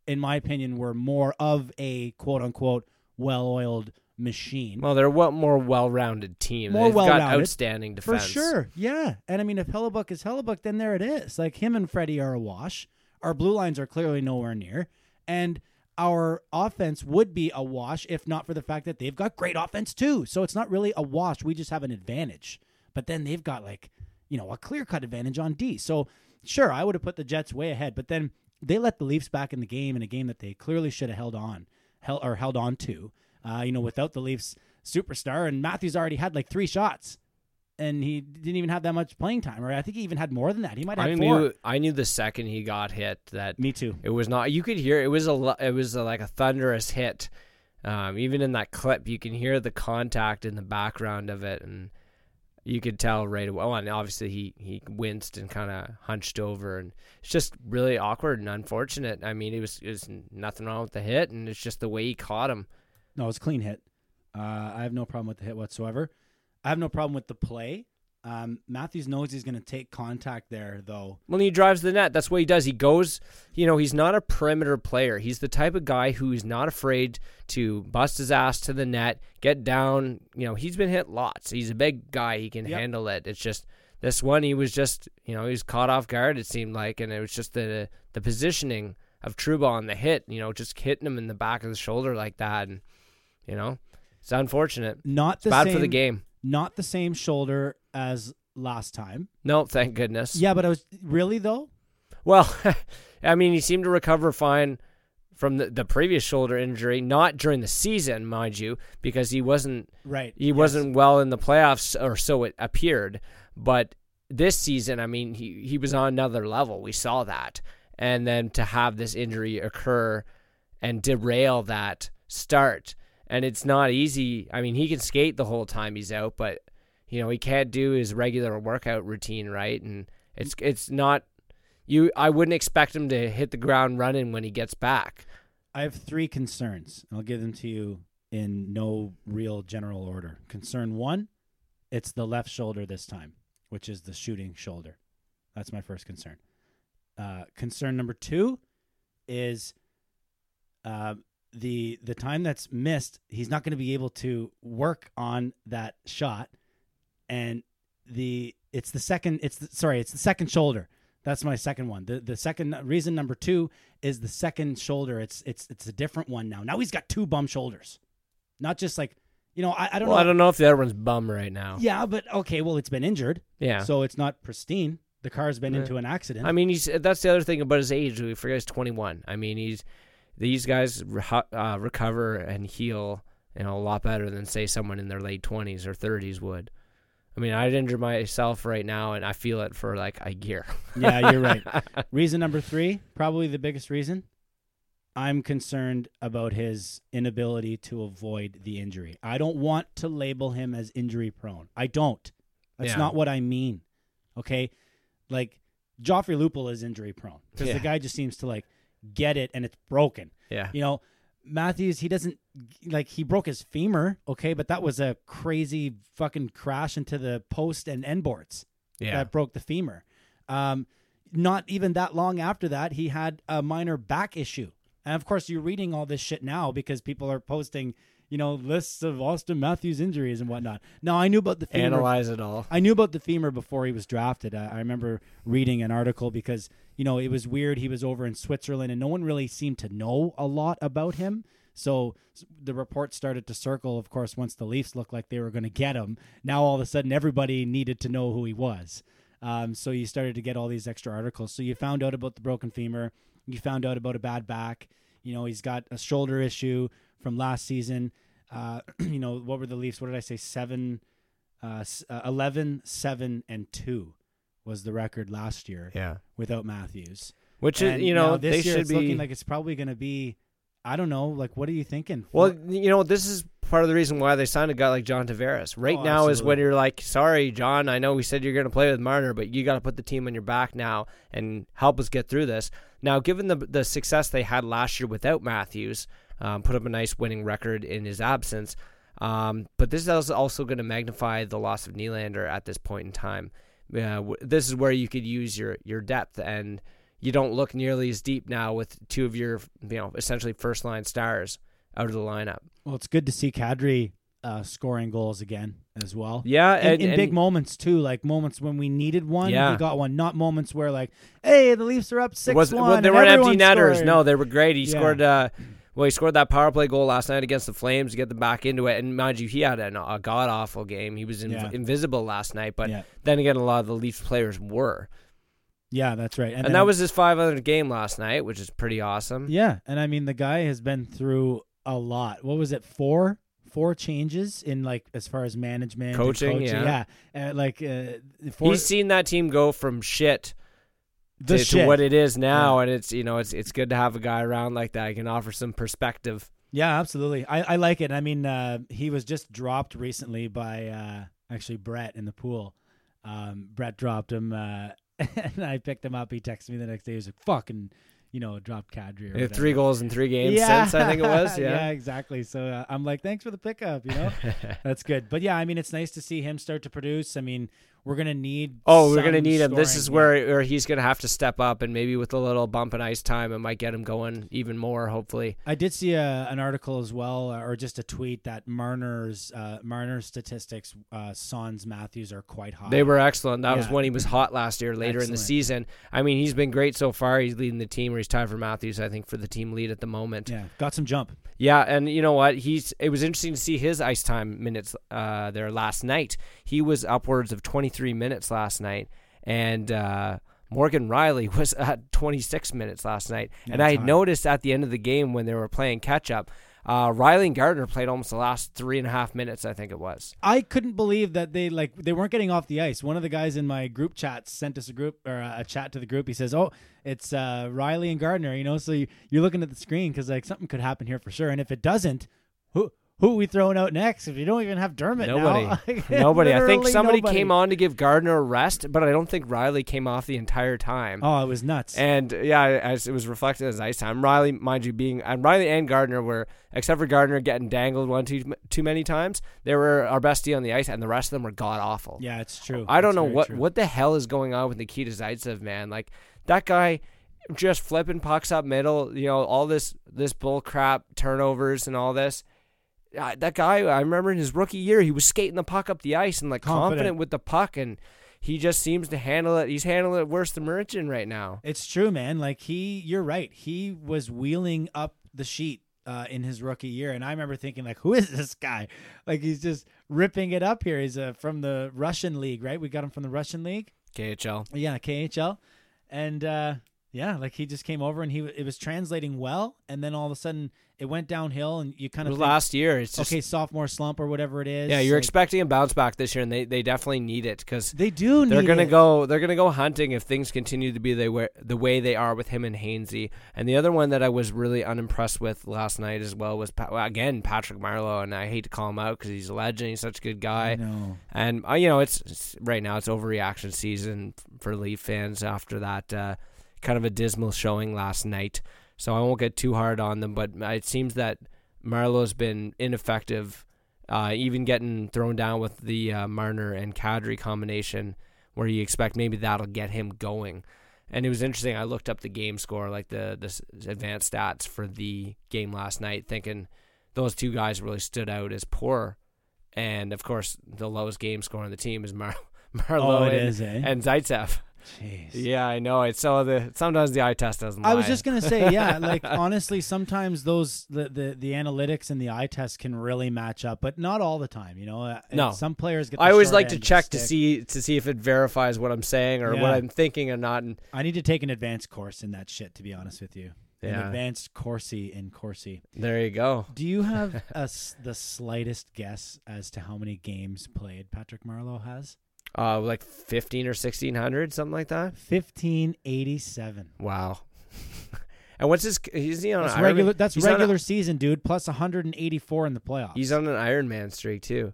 Speaker 4: in my opinion, were more of a quote unquote well oiled machine.
Speaker 5: Well, they're a more well-rounded team.
Speaker 4: More
Speaker 5: They've got
Speaker 4: well-rounded,
Speaker 5: outstanding
Speaker 4: For
Speaker 5: defense.
Speaker 4: sure. Yeah. And I mean, if Hellebuyck is Hellebuyck, then there it is. Like him and Freddie are a wash. Our blue lines are clearly nowhere near. And our offense would be a wash if not for the fact that they've got great offense too. So it's not really a wash. We just have an advantage. But then they've got like, you know, a clear cut advantage on D. So sure, I would have put the Jets way ahead. But then they let the Leafs back in the game in a game that they clearly should have held on, held or held on to. Uh, you know, without the Leafs superstar, and Matthews already had like three shots, and he didn't even have that much playing time. Or I think he even had more than that. He might have
Speaker 5: I
Speaker 4: four.
Speaker 5: knew I knew the second he got hit that
Speaker 4: Me too.
Speaker 5: it was not. You could hear it was a it was a, like a thunderous hit. Um, even in that clip, you can hear the contact in the background of it, and you could tell right away. Oh, and obviously he he winced and kind of hunched over, and it's just really awkward and unfortunate. I mean, it was it was nothing wrong with the hit, and it's just the way he caught him.
Speaker 4: No, it's a clean hit. Uh, I have no problem with the hit whatsoever. I have no problem with the play. Um, Matthews knows he's going to take contact there, though.
Speaker 5: When he drives the net, that's what he does. He goes, you know, he's not a perimeter player. He's the type of guy who's not afraid to bust his ass to the net, get down. You know, he's been hit lots. He's a big guy. He can
Speaker 4: Yep.
Speaker 5: handle it. It's just this one, he was just, you know, he was caught off guard. It seemed like, and it was just the the positioning of Trouba on the hit. You know, just hitting him in the back of the shoulder like that, and you know, it's unfortunate.
Speaker 4: Not
Speaker 5: It's bad
Speaker 4: same,
Speaker 5: for the game.
Speaker 4: Not the same shoulder as last time.
Speaker 5: No, thank goodness.
Speaker 4: Yeah, but I was really though.
Speaker 5: Well, I mean, he seemed to recover fine from the, the previous shoulder injury, not during the season, mind you, because he wasn't
Speaker 4: Right.
Speaker 5: he
Speaker 4: yes.
Speaker 5: wasn't well in the playoffs, or so it appeared. But this season, I mean, he he was on another level. We saw that, and then to have this injury occur and derail that start, and it's not easy. I mean, he can skate the whole time he's out, but you know he can't do his regular workout routine right, and it's it's not you. I wouldn't expect him to hit the ground running when he gets back.
Speaker 4: I have three concerns. I'll give them to you in no real general order. Concern one, it's the left shoulder this time, which is the shooting shoulder. That's my first concern. Uh, concern number two is uh, the the time that's missed. He's not going to be able to work on that shot, and the it's the second. It's the, sorry, it's the second shoulder. That's my second one. The the second reason number two is the second shoulder. It's it's it's a different one now. Now he's got two bum shoulders, not just like you know. I, I don't
Speaker 5: Well,
Speaker 4: know.
Speaker 5: I don't know if the other one's bum right now.
Speaker 4: Yeah, but okay. Well, it's been injured,
Speaker 5: Yeah.
Speaker 4: so it's not pristine. The car's been
Speaker 5: Yeah.
Speaker 4: into an accident.
Speaker 5: I mean, he's that's the other thing about his age. We forget he's 21. I mean, he's these guys uh, recover and heal, you know, a lot better than say someone in their late 20s or 30s would. I mean, I'd injure myself right now, and I feel it for like a year.
Speaker 4: yeah, you're right. reason number three, probably the biggest reason. I'm concerned about his inability to avoid the injury. I don't want to label him as injury prone. I don't. That's
Speaker 5: Yeah.
Speaker 4: not what I mean. Okay, like Joffrey Lupul is injury prone because
Speaker 5: Yeah.
Speaker 4: the guy just seems to like get it and it's broken.
Speaker 5: Yeah.
Speaker 4: You know, Matthews, he doesn't like he broke his femur, okay, but that was a crazy fucking crash into the post and end boards
Speaker 5: Yeah.
Speaker 4: that broke the femur. Um, not even that long after that, he had a minor back issue. And of course, you're reading all this shit now because people are posting, you know, lists of Auston Matthews injuries and whatnot. Now, I knew about the femur.
Speaker 5: Analyze it all.
Speaker 4: I knew about the femur before he was drafted. I, I remember reading an article because you know it was weird. He was over in Switzerland, and no one really seemed to know a lot about him. So the report started to circle. Of course, once the Leafs looked like they were going to get him, now all of a sudden everybody needed to know who he was. Um, so you started to get all these extra articles. So you found out about the broken femur. You found out about a bad back. You know he's got a shoulder issue from last season. Uh, you know what were the Leafs? What did I say? Seven uh, uh, 11, 7, and 2 was the record last year
Speaker 5: Yeah.
Speaker 4: without Matthews.
Speaker 5: Which
Speaker 4: And
Speaker 5: is, you know,
Speaker 4: now this
Speaker 5: they
Speaker 4: year
Speaker 5: should
Speaker 4: it's
Speaker 5: be
Speaker 4: looking like it's probably going to be, I don't know, like what are you thinking?
Speaker 5: Well, you know, this is part of the reason why they signed a guy like John Tavares. Right
Speaker 4: Oh,
Speaker 5: now is when you're like, sorry, John, I know we said you're going to play with Marner, but you got to put the team on your back now and help us get through this. Now, given the the success they had last year without Matthews, um, put up a nice winning record in his absence. Um, but this is also going to magnify the loss of Nylander at this point in time. Uh, w- this is where you could use your your depth and you don't look nearly as deep now with two of your you know essentially first line stars out of the lineup.
Speaker 4: well, it's good to see Kadri uh, scoring goals again as well.
Speaker 5: Yeah,
Speaker 4: In,
Speaker 5: and,
Speaker 4: in
Speaker 5: and-
Speaker 4: big moments too, like moments when we needed one,
Speaker 5: Yeah.
Speaker 4: he got one. Not moments where like, hey, the Leafs are up six one.
Speaker 5: well, they weren't empty netters.
Speaker 4: scoring.
Speaker 5: No, they were great. He
Speaker 4: Yeah.
Speaker 5: scored. Uh, well, he scored that power play goal last night against the Flames to get them back into it. And mind you, he had an, a god awful game. He was inv-
Speaker 4: Yeah.
Speaker 5: invisible last night. But
Speaker 4: Yeah.
Speaker 5: then again, a lot of the Leafs players were.
Speaker 4: Yeah, that's right.
Speaker 5: And,
Speaker 4: then-
Speaker 5: that was his 500 game last night, which is pretty awesome.
Speaker 4: Yeah, and I mean the guy has been through a lot. What was it? Four four changes in like as far as management, and
Speaker 5: Coaching, yeah.
Speaker 4: yeah. Uh, like uh, four,
Speaker 5: He's seen that team go from shit
Speaker 4: the
Speaker 5: to, to what it is now, and it's you know it's it's good to have a guy around like that. He can offer some perspective.
Speaker 4: Yeah, absolutely. I, I like it. I mean, uh, he was just dropped recently by uh, actually Brett in the pool. Um, Brett dropped him, uh, and I picked him up. He texted me the next day. He was like, "Fucking." You know, dropped Kadri. Or
Speaker 5: He had
Speaker 4: whatever.
Speaker 5: three goals in three games
Speaker 4: yeah.
Speaker 5: since I think it was. Yeah.
Speaker 4: exactly. So uh, I'm like, thanks for the pickup. You know, that's good. But yeah, I mean, it's nice to see him start to produce. I mean, we're gonna need.
Speaker 5: Oh, we're gonna need him. This is where where he's gonna have to step up, and maybe with a little bump in ice time, it might get him going even more. Hopefully,
Speaker 4: I did see a, an article as well, uh, or just a tweet that Marner's uh, Marner's statistics, uh, Sons Matthews are quite high.
Speaker 5: they were excellent. That was when he was hot last year, later in the season. I mean, he's been great so far. He's leading the team, or he's tied for Matthews, I think, for the team lead at the moment.
Speaker 4: yeah, got some jump.
Speaker 5: Yeah, and you know what? He's it was interesting to see his ice time minutes uh, there last night. He was upwards of 23 minutes last night, and uh, Morgan Rielly was at 26 minutes last night.
Speaker 4: Yeah,
Speaker 5: and I
Speaker 4: high.
Speaker 5: noticed at the end of the game when they were playing catch up, uh, Rielly and Gardiner played almost the last three and a half minutes. I think it was.
Speaker 4: I couldn't believe that they like they weren't getting off the ice. One of the guys in my group chat sent us a group or a chat to the group. He says, "Oh, it's uh, Rielly and Gardiner." You know, so you, you're looking at the screen because like something could happen here for sure. And if it doesn't, who we throwing out next? If you don't even have Dermott, now?
Speaker 5: Nobody.
Speaker 4: Like,
Speaker 5: Nobody. I think somebody
Speaker 4: nobody.
Speaker 5: came on to give Gardiner a rest, but I don't think Rielly came off the entire time.
Speaker 4: Oh, it was nuts.
Speaker 5: And yeah, as it was reflected as ice time. Rielly, mind you, being and Rielly and Gardiner were, except for Gardiner getting dangled one too too many times, they were our best D on the ice, and the rest of them were god awful.
Speaker 4: yeah, it's true.
Speaker 5: I don't
Speaker 4: It's
Speaker 5: know what
Speaker 4: true.
Speaker 5: what the hell is going on with Nikita Zaitsev, man. Like that guy, just flipping pucks up middle. You know all this this bull crap turnovers and all this. Uh, that guy, I remember in his rookie year, he was skating the puck up the ice and like confident,
Speaker 4: Confident.
Speaker 5: with the puck, and he just seems to handle it. He's handling it worse than Merchant right now.
Speaker 4: It's true, man. Like he, you're right. He was wheeling up the sheet uh, in his rookie year, and I remember thinking, like, who is this guy? Like he's just ripping it up here. He's uh, from the Russian league, right? We got him from the Russian league.
Speaker 5: KHL.
Speaker 4: Yeah, KHL, and uh, yeah, like he just came over and he it was translating well, and then all of a sudden it went downhill, and you kind
Speaker 5: It
Speaker 4: of
Speaker 5: was
Speaker 4: think,
Speaker 5: last year. It's just
Speaker 4: okay, sophomore slump or whatever it is.
Speaker 5: yeah. You're
Speaker 4: like,
Speaker 5: expecting a bounce back this year, and they, they definitely need it because
Speaker 4: they do.
Speaker 5: they're gonna
Speaker 4: it.
Speaker 5: go they're gonna go hunting if things continue to be the way the way they are with him and Hainsey. And the other one that I was really unimpressed with last night as well was again Patrick Marleau, and I hate to call him out because he's a legend. He's such a good guy.
Speaker 4: No.
Speaker 5: And uh, you know, it's, it's right now it's overreaction season for Leaf fans after that uh, kind of a dismal showing last night. So I won't get too hard on them, but it seems that Marleau's been ineffective, uh, even getting thrown down with the uh, Marner and Kadri combination, where you expect maybe that'll get him going. And it was interesting. I looked up the game score, like the the advanced stats for the game last night, thinking those two guys really stood out as poor. And of course, the lowest game score on the team is Mar- Marleau
Speaker 4: Oh,
Speaker 5: and,
Speaker 4: is, eh?
Speaker 5: and Zaitsev.
Speaker 4: Jeez.
Speaker 5: Yeah, I know. It's so the sometimes the eye test doesn't.
Speaker 4: I was just gonna say, yeah, like honestly, sometimes those the, the the analytics and the eye test can really match up, but not all the time. You know, Uh,
Speaker 5: No.
Speaker 4: some players get.
Speaker 5: I always
Speaker 4: short
Speaker 5: like to
Speaker 4: end of
Speaker 5: check to see to see if it verifies what I'm saying or what I'm thinking or not. And
Speaker 4: I need to take an advanced course in that shit. To be honest with you, an advanced coursey in Corsi.
Speaker 5: there you go.
Speaker 4: Do you have a s the slightest guess as to how many games played Patrick Marleau has?
Speaker 5: Uh, like fifteen or sixteen hundred, something like that.
Speaker 4: Fifteen eighty seven.
Speaker 5: Wow. and what's his? He's he on
Speaker 4: That's
Speaker 5: an Iron
Speaker 4: regular.
Speaker 5: Man-
Speaker 4: That's
Speaker 5: on a-
Speaker 4: regular season, dude. Plus one hundred and eighty four in the playoffs.
Speaker 5: he's on an Iron Man streak too.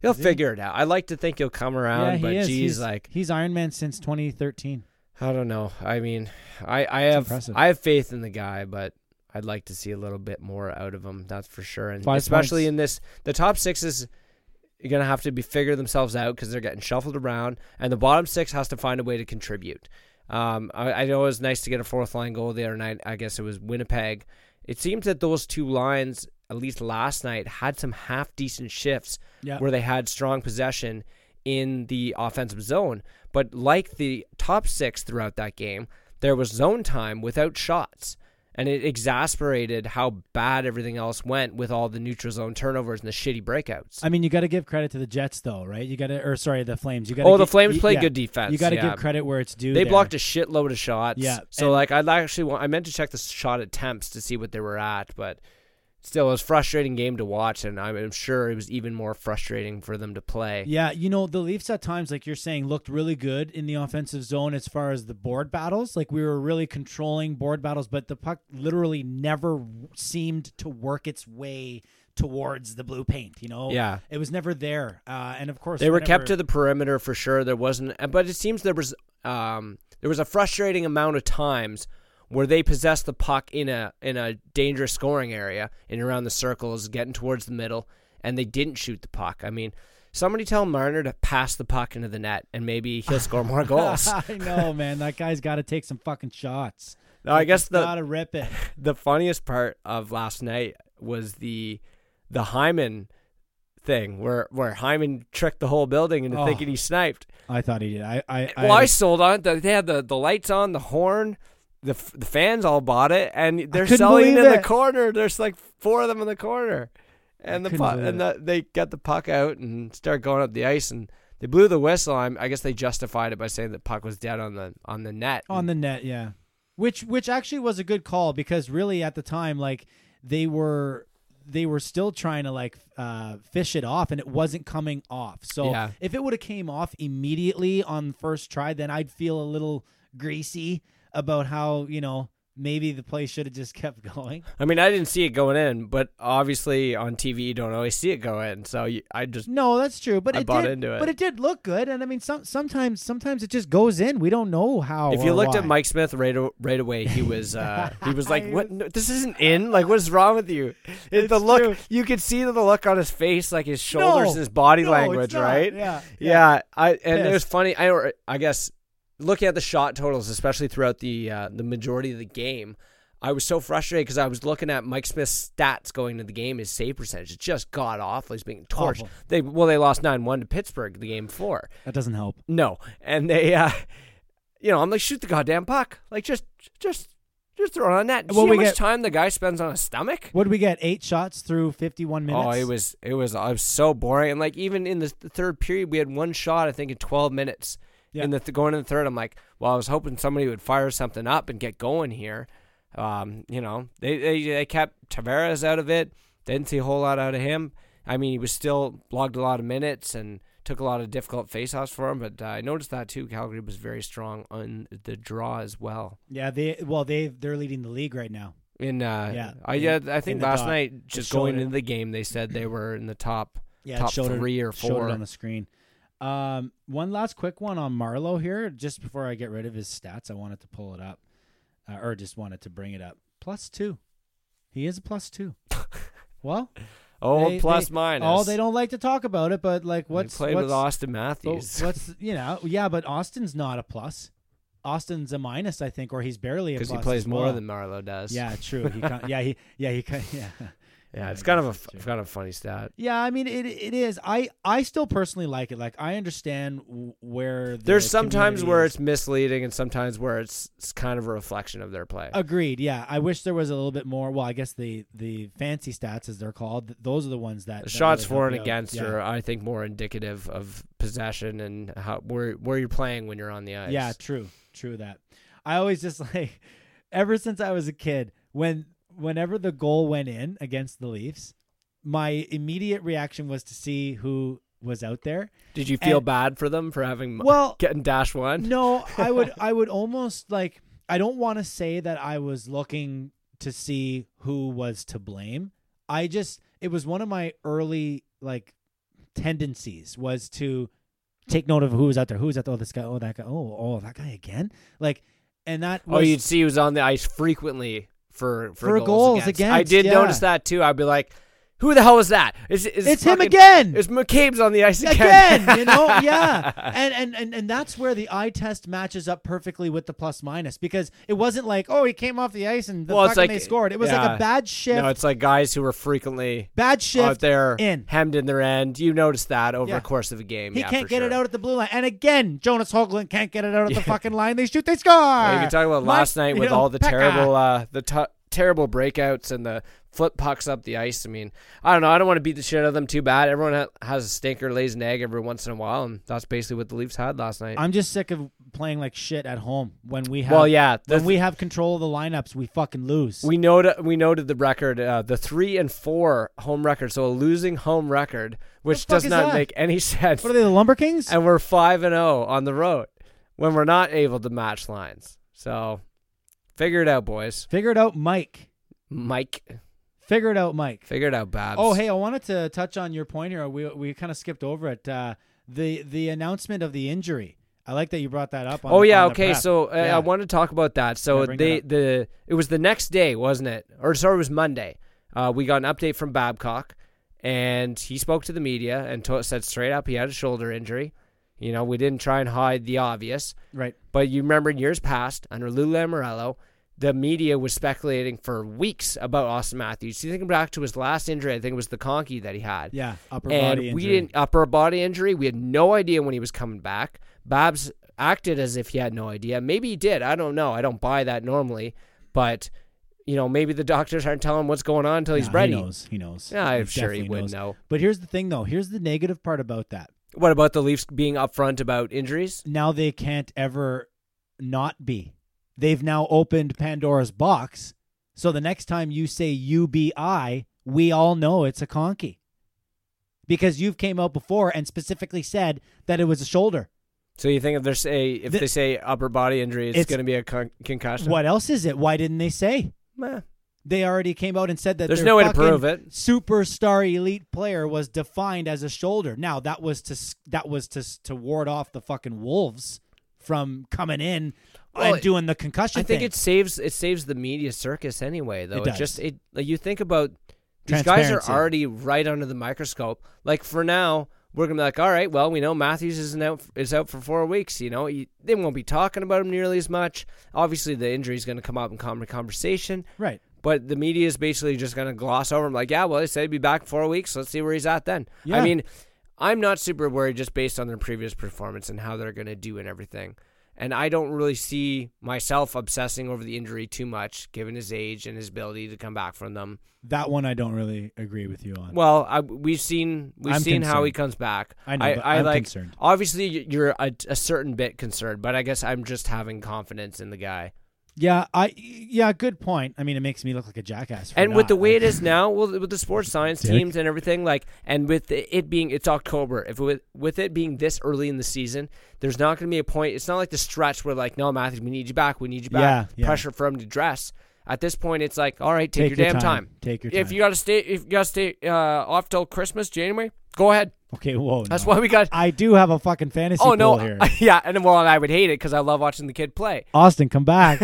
Speaker 5: He'll
Speaker 4: Is he?
Speaker 5: figure it out. I like to think he'll come around,
Speaker 4: yeah,
Speaker 5: but
Speaker 4: he is.
Speaker 5: geez,
Speaker 4: he's,
Speaker 5: like
Speaker 4: he's Iron Man since twenty thirteen.
Speaker 5: I don't know. I mean, I I have
Speaker 4: impressive.
Speaker 5: I have faith in the guy, but I'd like to see a little bit more out of him. That's for sure. And
Speaker 4: Five
Speaker 5: especially
Speaker 4: points.
Speaker 5: in this, the top six is going to have to be figure themselves out because they're getting shuffled around, and the bottom six has to find a way to contribute. Um, I, I know it was nice to get a fourth line goal the other night. I guess it was Winnipeg. It seems that those two lines, at least last night, had some half decent shifts
Speaker 4: Yeah.
Speaker 5: where they had strong possession in the offensive zone. But like the top six throughout that game, there was zone time without shots. And it exasperated how bad everything else went with all the neutral zone turnovers and the shitty breakouts.
Speaker 4: I mean, you got to give credit to the Jets, though, right? You got to, or sorry, the Flames. You got.
Speaker 5: oh, the Flames played good defense.
Speaker 4: You got to
Speaker 5: yeah.
Speaker 4: give credit where it's due.
Speaker 5: They
Speaker 4: there.
Speaker 5: blocked a shitload of shots.
Speaker 4: Yeah,
Speaker 5: So
Speaker 4: and-
Speaker 5: like, I'd actually want. I meant to check the shot attempts to see what they were at, but still, it was a frustrating game to watch, and I'm, sure it was even more frustrating for them to play.
Speaker 4: Yeah, you know, the Leafs at times, like you're saying, looked really good in the offensive zone as far as the board battles. Like we were really controlling board battles, but the puck literally never seemed to work its way towards the blue paint. You know,
Speaker 5: Yeah.
Speaker 4: it was never there. Uh, and of course,
Speaker 5: They were
Speaker 4: whenever-
Speaker 5: kept to the perimeter for sure. There wasn't, but it seems there was um, there was a frustrating amount of times where they possess the puck in a in a dangerous scoring area and around the circles, getting towards the middle, and they didn't shoot the puck. I mean, somebody tell Marner to pass the puck into the net, and maybe he'll score more goals.
Speaker 4: I know, man. That guy's got to take some fucking shots.
Speaker 5: No, I guess the
Speaker 4: gotta rip it.
Speaker 5: the funniest part of last night was the the Hyman thing where where Hyman tricked the whole building into
Speaker 4: Oh.
Speaker 5: thinking he sniped.
Speaker 4: I thought he did. I, I,
Speaker 5: Well, I,
Speaker 4: I,
Speaker 5: sold on it. They had the, the lights on, the horn. The, f- the fans all bought it, and they're selling in the corner. There's like four of them in the corner, and the puck, and the, they get the puck out and start going up the ice, and they blew the whistle. I'm, I guess they justified it by saying the puck was dead on the on the net.
Speaker 4: on the net, yeah. Which which actually was a good call because really at the time, like they were they were still trying to like uh, fish it off and it wasn't coming off. So
Speaker 5: Yeah.
Speaker 4: if it would have came off immediately on first try, then I'd feel a little greasy about how you know maybe the play should have just kept going.
Speaker 5: I mean, I didn't see it going in, but obviously on TV you don't always see it go in. So you, I just
Speaker 4: No, that's true, but
Speaker 5: I
Speaker 4: it
Speaker 5: bought
Speaker 4: did,
Speaker 5: into it.
Speaker 4: But it did look good, and I mean, some sometimes sometimes it just goes in. We don't know how.
Speaker 5: if you
Speaker 4: or
Speaker 5: looked at. Mike Smith right right away, he was uh, he was like, "What? No, this isn't in. Like, what is wrong with you?" It- the look
Speaker 4: true.
Speaker 5: you could see the look on his face, like his shoulders,
Speaker 4: No,
Speaker 5: his body
Speaker 4: no,
Speaker 5: language, right?
Speaker 4: Yeah,
Speaker 5: yeah. I and it was funny. I or- I guess looking at the shot totals, especially throughout the uh, the majority of the game. I was so frustrated because I was looking at Mike Smith's stats going into the game. His save percentage it just got awful. He's being torched.
Speaker 4: Awful.
Speaker 5: They well, they lost nine one to Pittsburgh the game before.
Speaker 4: that doesn't help.
Speaker 5: No, and they, uh, you know, I'm like, shoot the goddamn puck, like just, just, just throw it on that.
Speaker 4: Well,
Speaker 5: See how much
Speaker 4: get-
Speaker 5: time the guy spends on his stomach?
Speaker 4: What did we get? Eight shots through fifty-one minutes.
Speaker 5: Oh, it was, it was, I was so boring. And like even in the, the third period, we had one shot, I think, in 12 minutes.
Speaker 4: Yeah.
Speaker 5: In the th- going in the third, I'm like, well, I was hoping somebody would fire something up and get going here. Um, you know, they they, they kept Tavares out of it. Didn't see a whole lot out of him. I mean, he was still logged a lot of minutes and took a lot of difficult faceoffs for him. But uh, I noticed that too. Calgary was very strong on the draw as well.
Speaker 4: Yeah, they well they they're leading the league right now.
Speaker 5: In uh,
Speaker 4: Yeah,
Speaker 5: I yeah, I think last
Speaker 4: dot.
Speaker 5: night just going into the game, they said they were in the top
Speaker 4: Yeah,
Speaker 5: top three or four.
Speaker 4: on the screen. Um, one last quick one on Marleau here, just before I get rid of his stats. I wanted to pull it up, uh, or just wanted to bring it up. Plus two, he is a plus two. well,
Speaker 5: oh,
Speaker 4: they-
Speaker 5: plus
Speaker 4: they-
Speaker 5: minus.
Speaker 4: Oh, they don't like to talk about it, but like, what's
Speaker 5: played
Speaker 4: what's,
Speaker 5: with
Speaker 4: Auston
Speaker 5: Matthews
Speaker 4: what's you know? Yeah, but Auston's not a plus. Auston's a minus, I think, or he's barely a
Speaker 5: because he plays
Speaker 4: as
Speaker 5: more than Marleau does.
Speaker 4: Yeah, true. He yeah he yeah he yeah.
Speaker 5: Yeah,
Speaker 4: I
Speaker 5: it's kind of a
Speaker 4: guess
Speaker 5: f-
Speaker 4: that's true.
Speaker 5: kind of funny stat.
Speaker 4: Yeah, I mean it. It is. I I still personally like it. Like I understand where the
Speaker 5: There's sometimes
Speaker 4: community
Speaker 5: where
Speaker 4: is.
Speaker 5: it's misleading, and sometimes where it's, it's kind of a reflection of their play.
Speaker 4: agreed. Yeah, I wish there was a little bit more. Well, I guess the the fancy stats, as they're called, th- those are the ones that
Speaker 5: The
Speaker 4: that
Speaker 5: shots
Speaker 4: really
Speaker 5: for and against
Speaker 4: Yeah.
Speaker 5: are, I think, more indicative of possession and how where where you're playing when you're on the ice.
Speaker 4: Yeah, true, true that. I always just like, ever since I was a kid, when whenever the goal went in against the Leafs, my immediate reaction was to see who was out there.
Speaker 5: Did you feel
Speaker 4: And-
Speaker 5: bad for them for having
Speaker 4: Well,
Speaker 5: getting dash one?
Speaker 4: No, I would I would almost like I don't want to say that I was looking to see who was to blame. I just it was one of my early like tendencies was to take note of who was out there, who was out there, oh this guy, oh that guy, oh oh that guy again. Like and that
Speaker 5: Oh, you'd see he was on the ice frequently for for,
Speaker 4: For
Speaker 5: goals,
Speaker 4: goals
Speaker 5: against. I did
Speaker 4: yeah.
Speaker 5: notice that too. I'd be like, "Who the hell is that? Is, is
Speaker 4: It's him
Speaker 5: fucking-
Speaker 4: again!
Speaker 5: It's McCabe's on the ice again?
Speaker 4: again, you know, yeah, and, and and and that's where the eye test matches up perfectly with the plus minus because it wasn't like oh he came off the ice and the
Speaker 5: Well,
Speaker 4: fucking
Speaker 5: like-
Speaker 4: they scored. It was like a bad shift,
Speaker 5: no, it's like guys who were frequently
Speaker 4: bad shift
Speaker 5: out there
Speaker 4: in.
Speaker 5: hemmed in their end. You notice that over
Speaker 4: Yeah.
Speaker 5: the course of a game.
Speaker 4: He
Speaker 5: yeah,
Speaker 4: can't get it out at the blue line. And again, Jonas Hoglund can't get it out at the fucking line. They shoot, they score.
Speaker 5: You can talk about
Speaker 4: Mike-
Speaker 5: last night with
Speaker 4: know,
Speaker 5: all the
Speaker 4: Pekka.
Speaker 5: terrible, uh, the t- terrible breakouts and the flip pucks up the ice. I mean, I don't know. I don't want to beat the shit out of them too bad. Everyone ha- has a stinker, lays an egg every once in a while, and that's basically what the Leafs had last night.
Speaker 4: I'm just sick of playing like shit at home when we have.
Speaker 5: well, yeah,
Speaker 4: when we have control of the lineups, we fucking lose.
Speaker 5: We noted we noted the record, uh, the three and four home record, so a losing home record, which does not
Speaker 4: that?
Speaker 5: make any sense.
Speaker 4: what are they, the Lumber Kings?
Speaker 5: and we're five and zero on the road when we're not able to match lines. So figure it out, boys.
Speaker 4: Figure it out, Mike.
Speaker 5: Mike,
Speaker 4: Figure it out, Mike.
Speaker 5: figure it out, Babs.
Speaker 4: Oh, hey, I wanted to touch on your point here. We we kind of skipped over it. Uh, the the announcement of the injury. I like that you brought that up. On
Speaker 5: Oh
Speaker 4: the-
Speaker 5: yeah, okay. So uh,
Speaker 4: Yeah.
Speaker 5: I want to talk about that. So they
Speaker 4: it
Speaker 5: the it was the next day, wasn't it? Or sorry, it was Monday. Uh, we got an update from Babcock, and he spoke to the media and to- said straight up he had a shoulder injury. You know, we didn't try and hide the obvious.
Speaker 4: right.
Speaker 5: But you remember in years past, under Lou Lamoriello, the media was speculating for weeks about Auston Matthews. You think back to his last injury, I think it was the conky that he had.
Speaker 4: Yeah, upper
Speaker 5: and
Speaker 4: body injury.
Speaker 5: we didn't upper body injury. We had no idea when he was coming back. Babs acted as if he had no idea. Maybe he did. I don't know. I don't buy that normally, but you know, maybe the doctors aren't telling him what's going on until he's
Speaker 4: Nah,
Speaker 5: ready.
Speaker 4: He knows. He knows.
Speaker 5: Yeah, I'm
Speaker 4: He
Speaker 5: sure he would
Speaker 4: knows.
Speaker 5: know.
Speaker 4: But here's the thing, though. Here's the negative part about that.
Speaker 5: What about the Leafs being upfront about injuries?
Speaker 4: Now they can't ever not be. They've now opened Pandora's box. So the next time you say UBI, we all know it's a conky. Because you've came out before and specifically said that it was a shoulder.
Speaker 5: So you think if they say if
Speaker 4: The-
Speaker 5: they say upper body injury, it's,
Speaker 4: It's-
Speaker 5: going to be a con- concussion?
Speaker 4: What else is it? Why didn't they say?
Speaker 5: Meh.
Speaker 4: They already came out and said that
Speaker 5: There's no way to prove it.
Speaker 4: Superstar elite player was defined as a shoulder. Now that was to that was to to ward off the fucking wolves from coming in
Speaker 5: Well,
Speaker 4: and doing the concussion.
Speaker 5: I think
Speaker 4: thing.
Speaker 5: it saves it saves the media circus anyway, though.
Speaker 4: It
Speaker 5: It, just it like you think about these guys are already right under the microscope. Like for now, we're gonna be like, all right, well, we know Matthews isn't out is out for four weeks. You know, you, they won't be talking about him nearly as much. Obviously, the injury is gonna come up in common conversation,
Speaker 4: right.
Speaker 5: but the media is basically just gonna gloss over him. Like, yeah, well, they said he'd be back in four weeks. Let's see where he's at then.
Speaker 4: Yeah.
Speaker 5: I mean, I'm not super worried just based on their previous performance and how they're gonna do and everything. And I don't really see myself obsessing over the injury too much, given his age and his ability to come back from them.
Speaker 4: That one I don't really agree with you on.
Speaker 5: Well, I, we've seen we've
Speaker 4: I'm
Speaker 5: seen how he comes back.
Speaker 4: I know,
Speaker 5: I, I
Speaker 4: I'm
Speaker 5: like.
Speaker 4: concerned.
Speaker 5: Obviously, you're a, a certain bit concerned, but I guess I'm just having confidence in the guy.
Speaker 4: Yeah, I yeah, good point. I mean, it makes me look like a jackass. For
Speaker 5: And with the way it is now, well, with the sports science
Speaker 4: Dick.
Speaker 5: teams and everything, like, and with it being it's October, if it, with it being this early in the season, there's not going to be a point. It's not like the stretch where like, no, Matthews, we need you back, we need you back.
Speaker 4: Yeah, yeah.
Speaker 5: Pressure for him to dress. At this point, it's like, all right, take,
Speaker 4: Take
Speaker 5: your
Speaker 4: your
Speaker 5: damn
Speaker 4: time.
Speaker 5: time.
Speaker 4: Take your time.
Speaker 5: If you got to stay, if you got to stay uh, off till Christmas, January, go ahead.
Speaker 4: Okay, whoa,
Speaker 5: That's
Speaker 4: no.
Speaker 5: why we got.
Speaker 4: I do have a fucking fantasy
Speaker 5: Oh no,
Speaker 4: here.
Speaker 5: yeah, and well, I would hate it because I love watching the kid play.
Speaker 4: Auston, come back.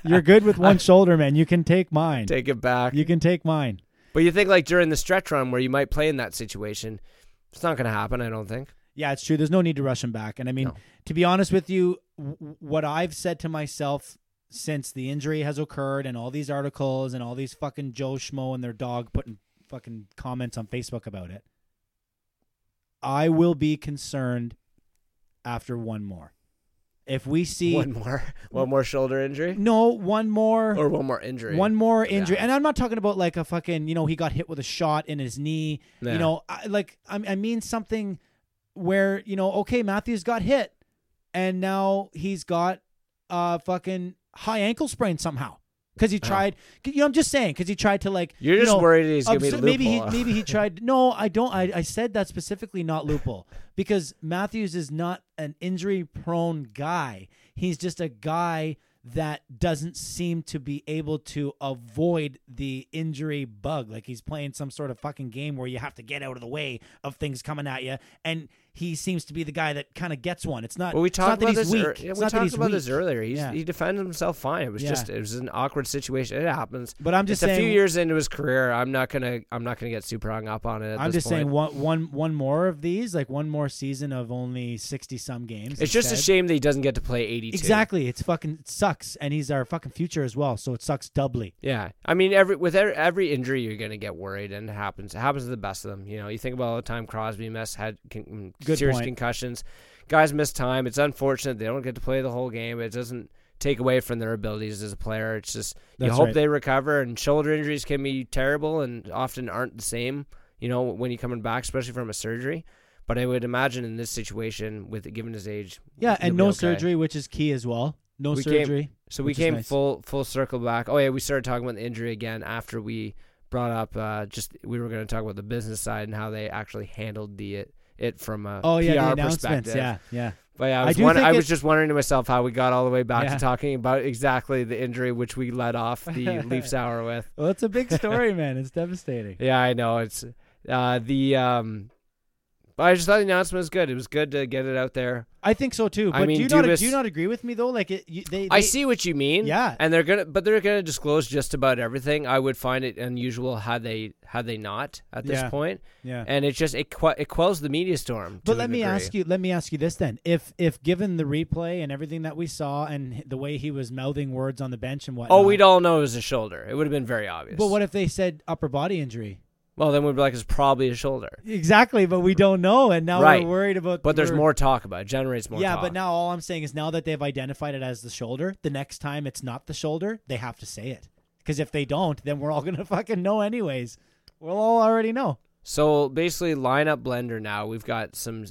Speaker 4: You're good with one shoulder, man. You can take mine.
Speaker 5: Take it back.
Speaker 4: you can take mine.
Speaker 5: But you think like during the stretch run where you might play in that situation, it's not going to happen. I don't think.
Speaker 4: Yeah, it's true. There's no need to rush him back. And I mean,
Speaker 5: No.
Speaker 4: to be honest with you, w- what I've said to myself since the injury has occurred and all these articles and all these fucking Joe Schmo and their dog putting fucking comments on Facebook about it, I will be concerned after one more. If we see
Speaker 5: One more, one more shoulder injury,
Speaker 4: no one more
Speaker 5: or one more injury.
Speaker 4: one more injury,
Speaker 5: Yeah.
Speaker 4: and I'm not talking about like a fucking, you know, he got hit with a shot in his knee. You know, I, like I, I mean something where you know, okay, Matthews got hit, and now he's got a fucking high ankle sprain somehow because he tried. You know, I'm just saying because he tried to like.
Speaker 5: You're
Speaker 4: you
Speaker 5: just
Speaker 4: know,
Speaker 5: worried he's gonna be
Speaker 4: obs- maybe he maybe he tried. No, I don't. I, I said that specifically, not loophole, because Matthews is not an injury prone guy. He's just a guy that doesn't seem to be able to avoid the injury bug. Like he's playing some sort of fucking game where you have to get out of the way of things coming at you, and he seems to be the guy that kind of gets one. It's not.
Speaker 5: Well, we talked
Speaker 4: that
Speaker 5: about
Speaker 4: he's
Speaker 5: this.
Speaker 4: weak. It's
Speaker 5: we
Speaker 4: not that
Speaker 5: talked about this
Speaker 4: weak.
Speaker 5: earlier. He's,
Speaker 4: Yeah.
Speaker 5: He defended himself fine. It was
Speaker 4: Yeah.
Speaker 5: just it was an awkward situation. It happens.
Speaker 4: But I'm just
Speaker 5: it's a few years into his career. I'm not gonna I'm not gonna get super hung up on it. At
Speaker 4: I'm
Speaker 5: this
Speaker 4: just
Speaker 5: point.
Speaker 4: saying one one one more of these, like one more season of only sixty some games.
Speaker 5: It's just a shame that he doesn't get to play 82.
Speaker 4: Exactly. It's fucking it sucks, and he's our fucking future as well. So it sucks doubly.
Speaker 5: Yeah, I mean, every with every, every injury, you're gonna get worried, and it happens. It happens to the best of them. You know, you think about all the time Crosby missed, had
Speaker 4: Good
Speaker 5: serious
Speaker 4: point.
Speaker 5: concussions. Guys miss time. It's unfortunate they don't get to play the whole game. It doesn't take away from their abilities as a player. It's just you
Speaker 4: That's
Speaker 5: hope
Speaker 4: right.
Speaker 5: they recover. And shoulder injuries can be terrible and often aren't the same. You know, when you're coming back, especially from a surgery. But I would imagine in this situation, with given his age,
Speaker 4: Yeah, and no
Speaker 5: okay.
Speaker 4: surgery, which is key as well. No
Speaker 5: We came-
Speaker 4: surgery.
Speaker 5: So we came
Speaker 4: nice.
Speaker 5: full full circle back. Oh yeah, we started talking about the injury again after we brought up uh, just we were going to talk about the business side and how they actually handled the it, from a
Speaker 4: Oh yeah,
Speaker 5: PR perspective.
Speaker 4: Yeah, yeah.
Speaker 5: But yeah, I
Speaker 4: I
Speaker 5: was
Speaker 4: do
Speaker 5: wonder- I was just wondering to myself how we got all the way back
Speaker 4: Yeah.
Speaker 5: to talking about exactly the injury which we led off the Leafs hour with.
Speaker 4: Well, it's a big story, man. It's devastating.
Speaker 5: Yeah, I know it's uh, the um. But I just thought the announcement was good. It was good to get it out there.
Speaker 4: I think so too.
Speaker 5: I
Speaker 4: But
Speaker 5: mean,
Speaker 4: do you not do you not agree with me though? Like it, you, they,
Speaker 5: I see what you mean.
Speaker 4: Yeah.
Speaker 5: and they're gonna, but they're gonna disclose just about everything. I would find it unusual had they had they not at this
Speaker 4: Yeah.
Speaker 5: point,
Speaker 4: Yeah.
Speaker 5: and it just it, it quells the media storm.
Speaker 4: But let me ask you. Let me ask you this then: if if given the replay and everything that we saw and the way he was mouthing words on the bench and what,
Speaker 5: Oh, we'd all know it was a shoulder. It would have been very obvious.
Speaker 4: But what if they said upper body injury?
Speaker 5: Well, then we'd be like, it's probably a shoulder.
Speaker 4: Exactly, but we don't know, and now
Speaker 5: Right.
Speaker 4: we're worried about.
Speaker 5: But there's
Speaker 4: we're-
Speaker 5: more talk about it. Generates more.
Speaker 4: yeah,
Speaker 5: talk.
Speaker 4: but now all I'm saying is now that they've identified it as the shoulder, the next time it's not the shoulder, they have to say it. Because if they don't, then we're all gonna fucking know anyways. We'll all already know.
Speaker 5: So basically, lineup blender now. We've got some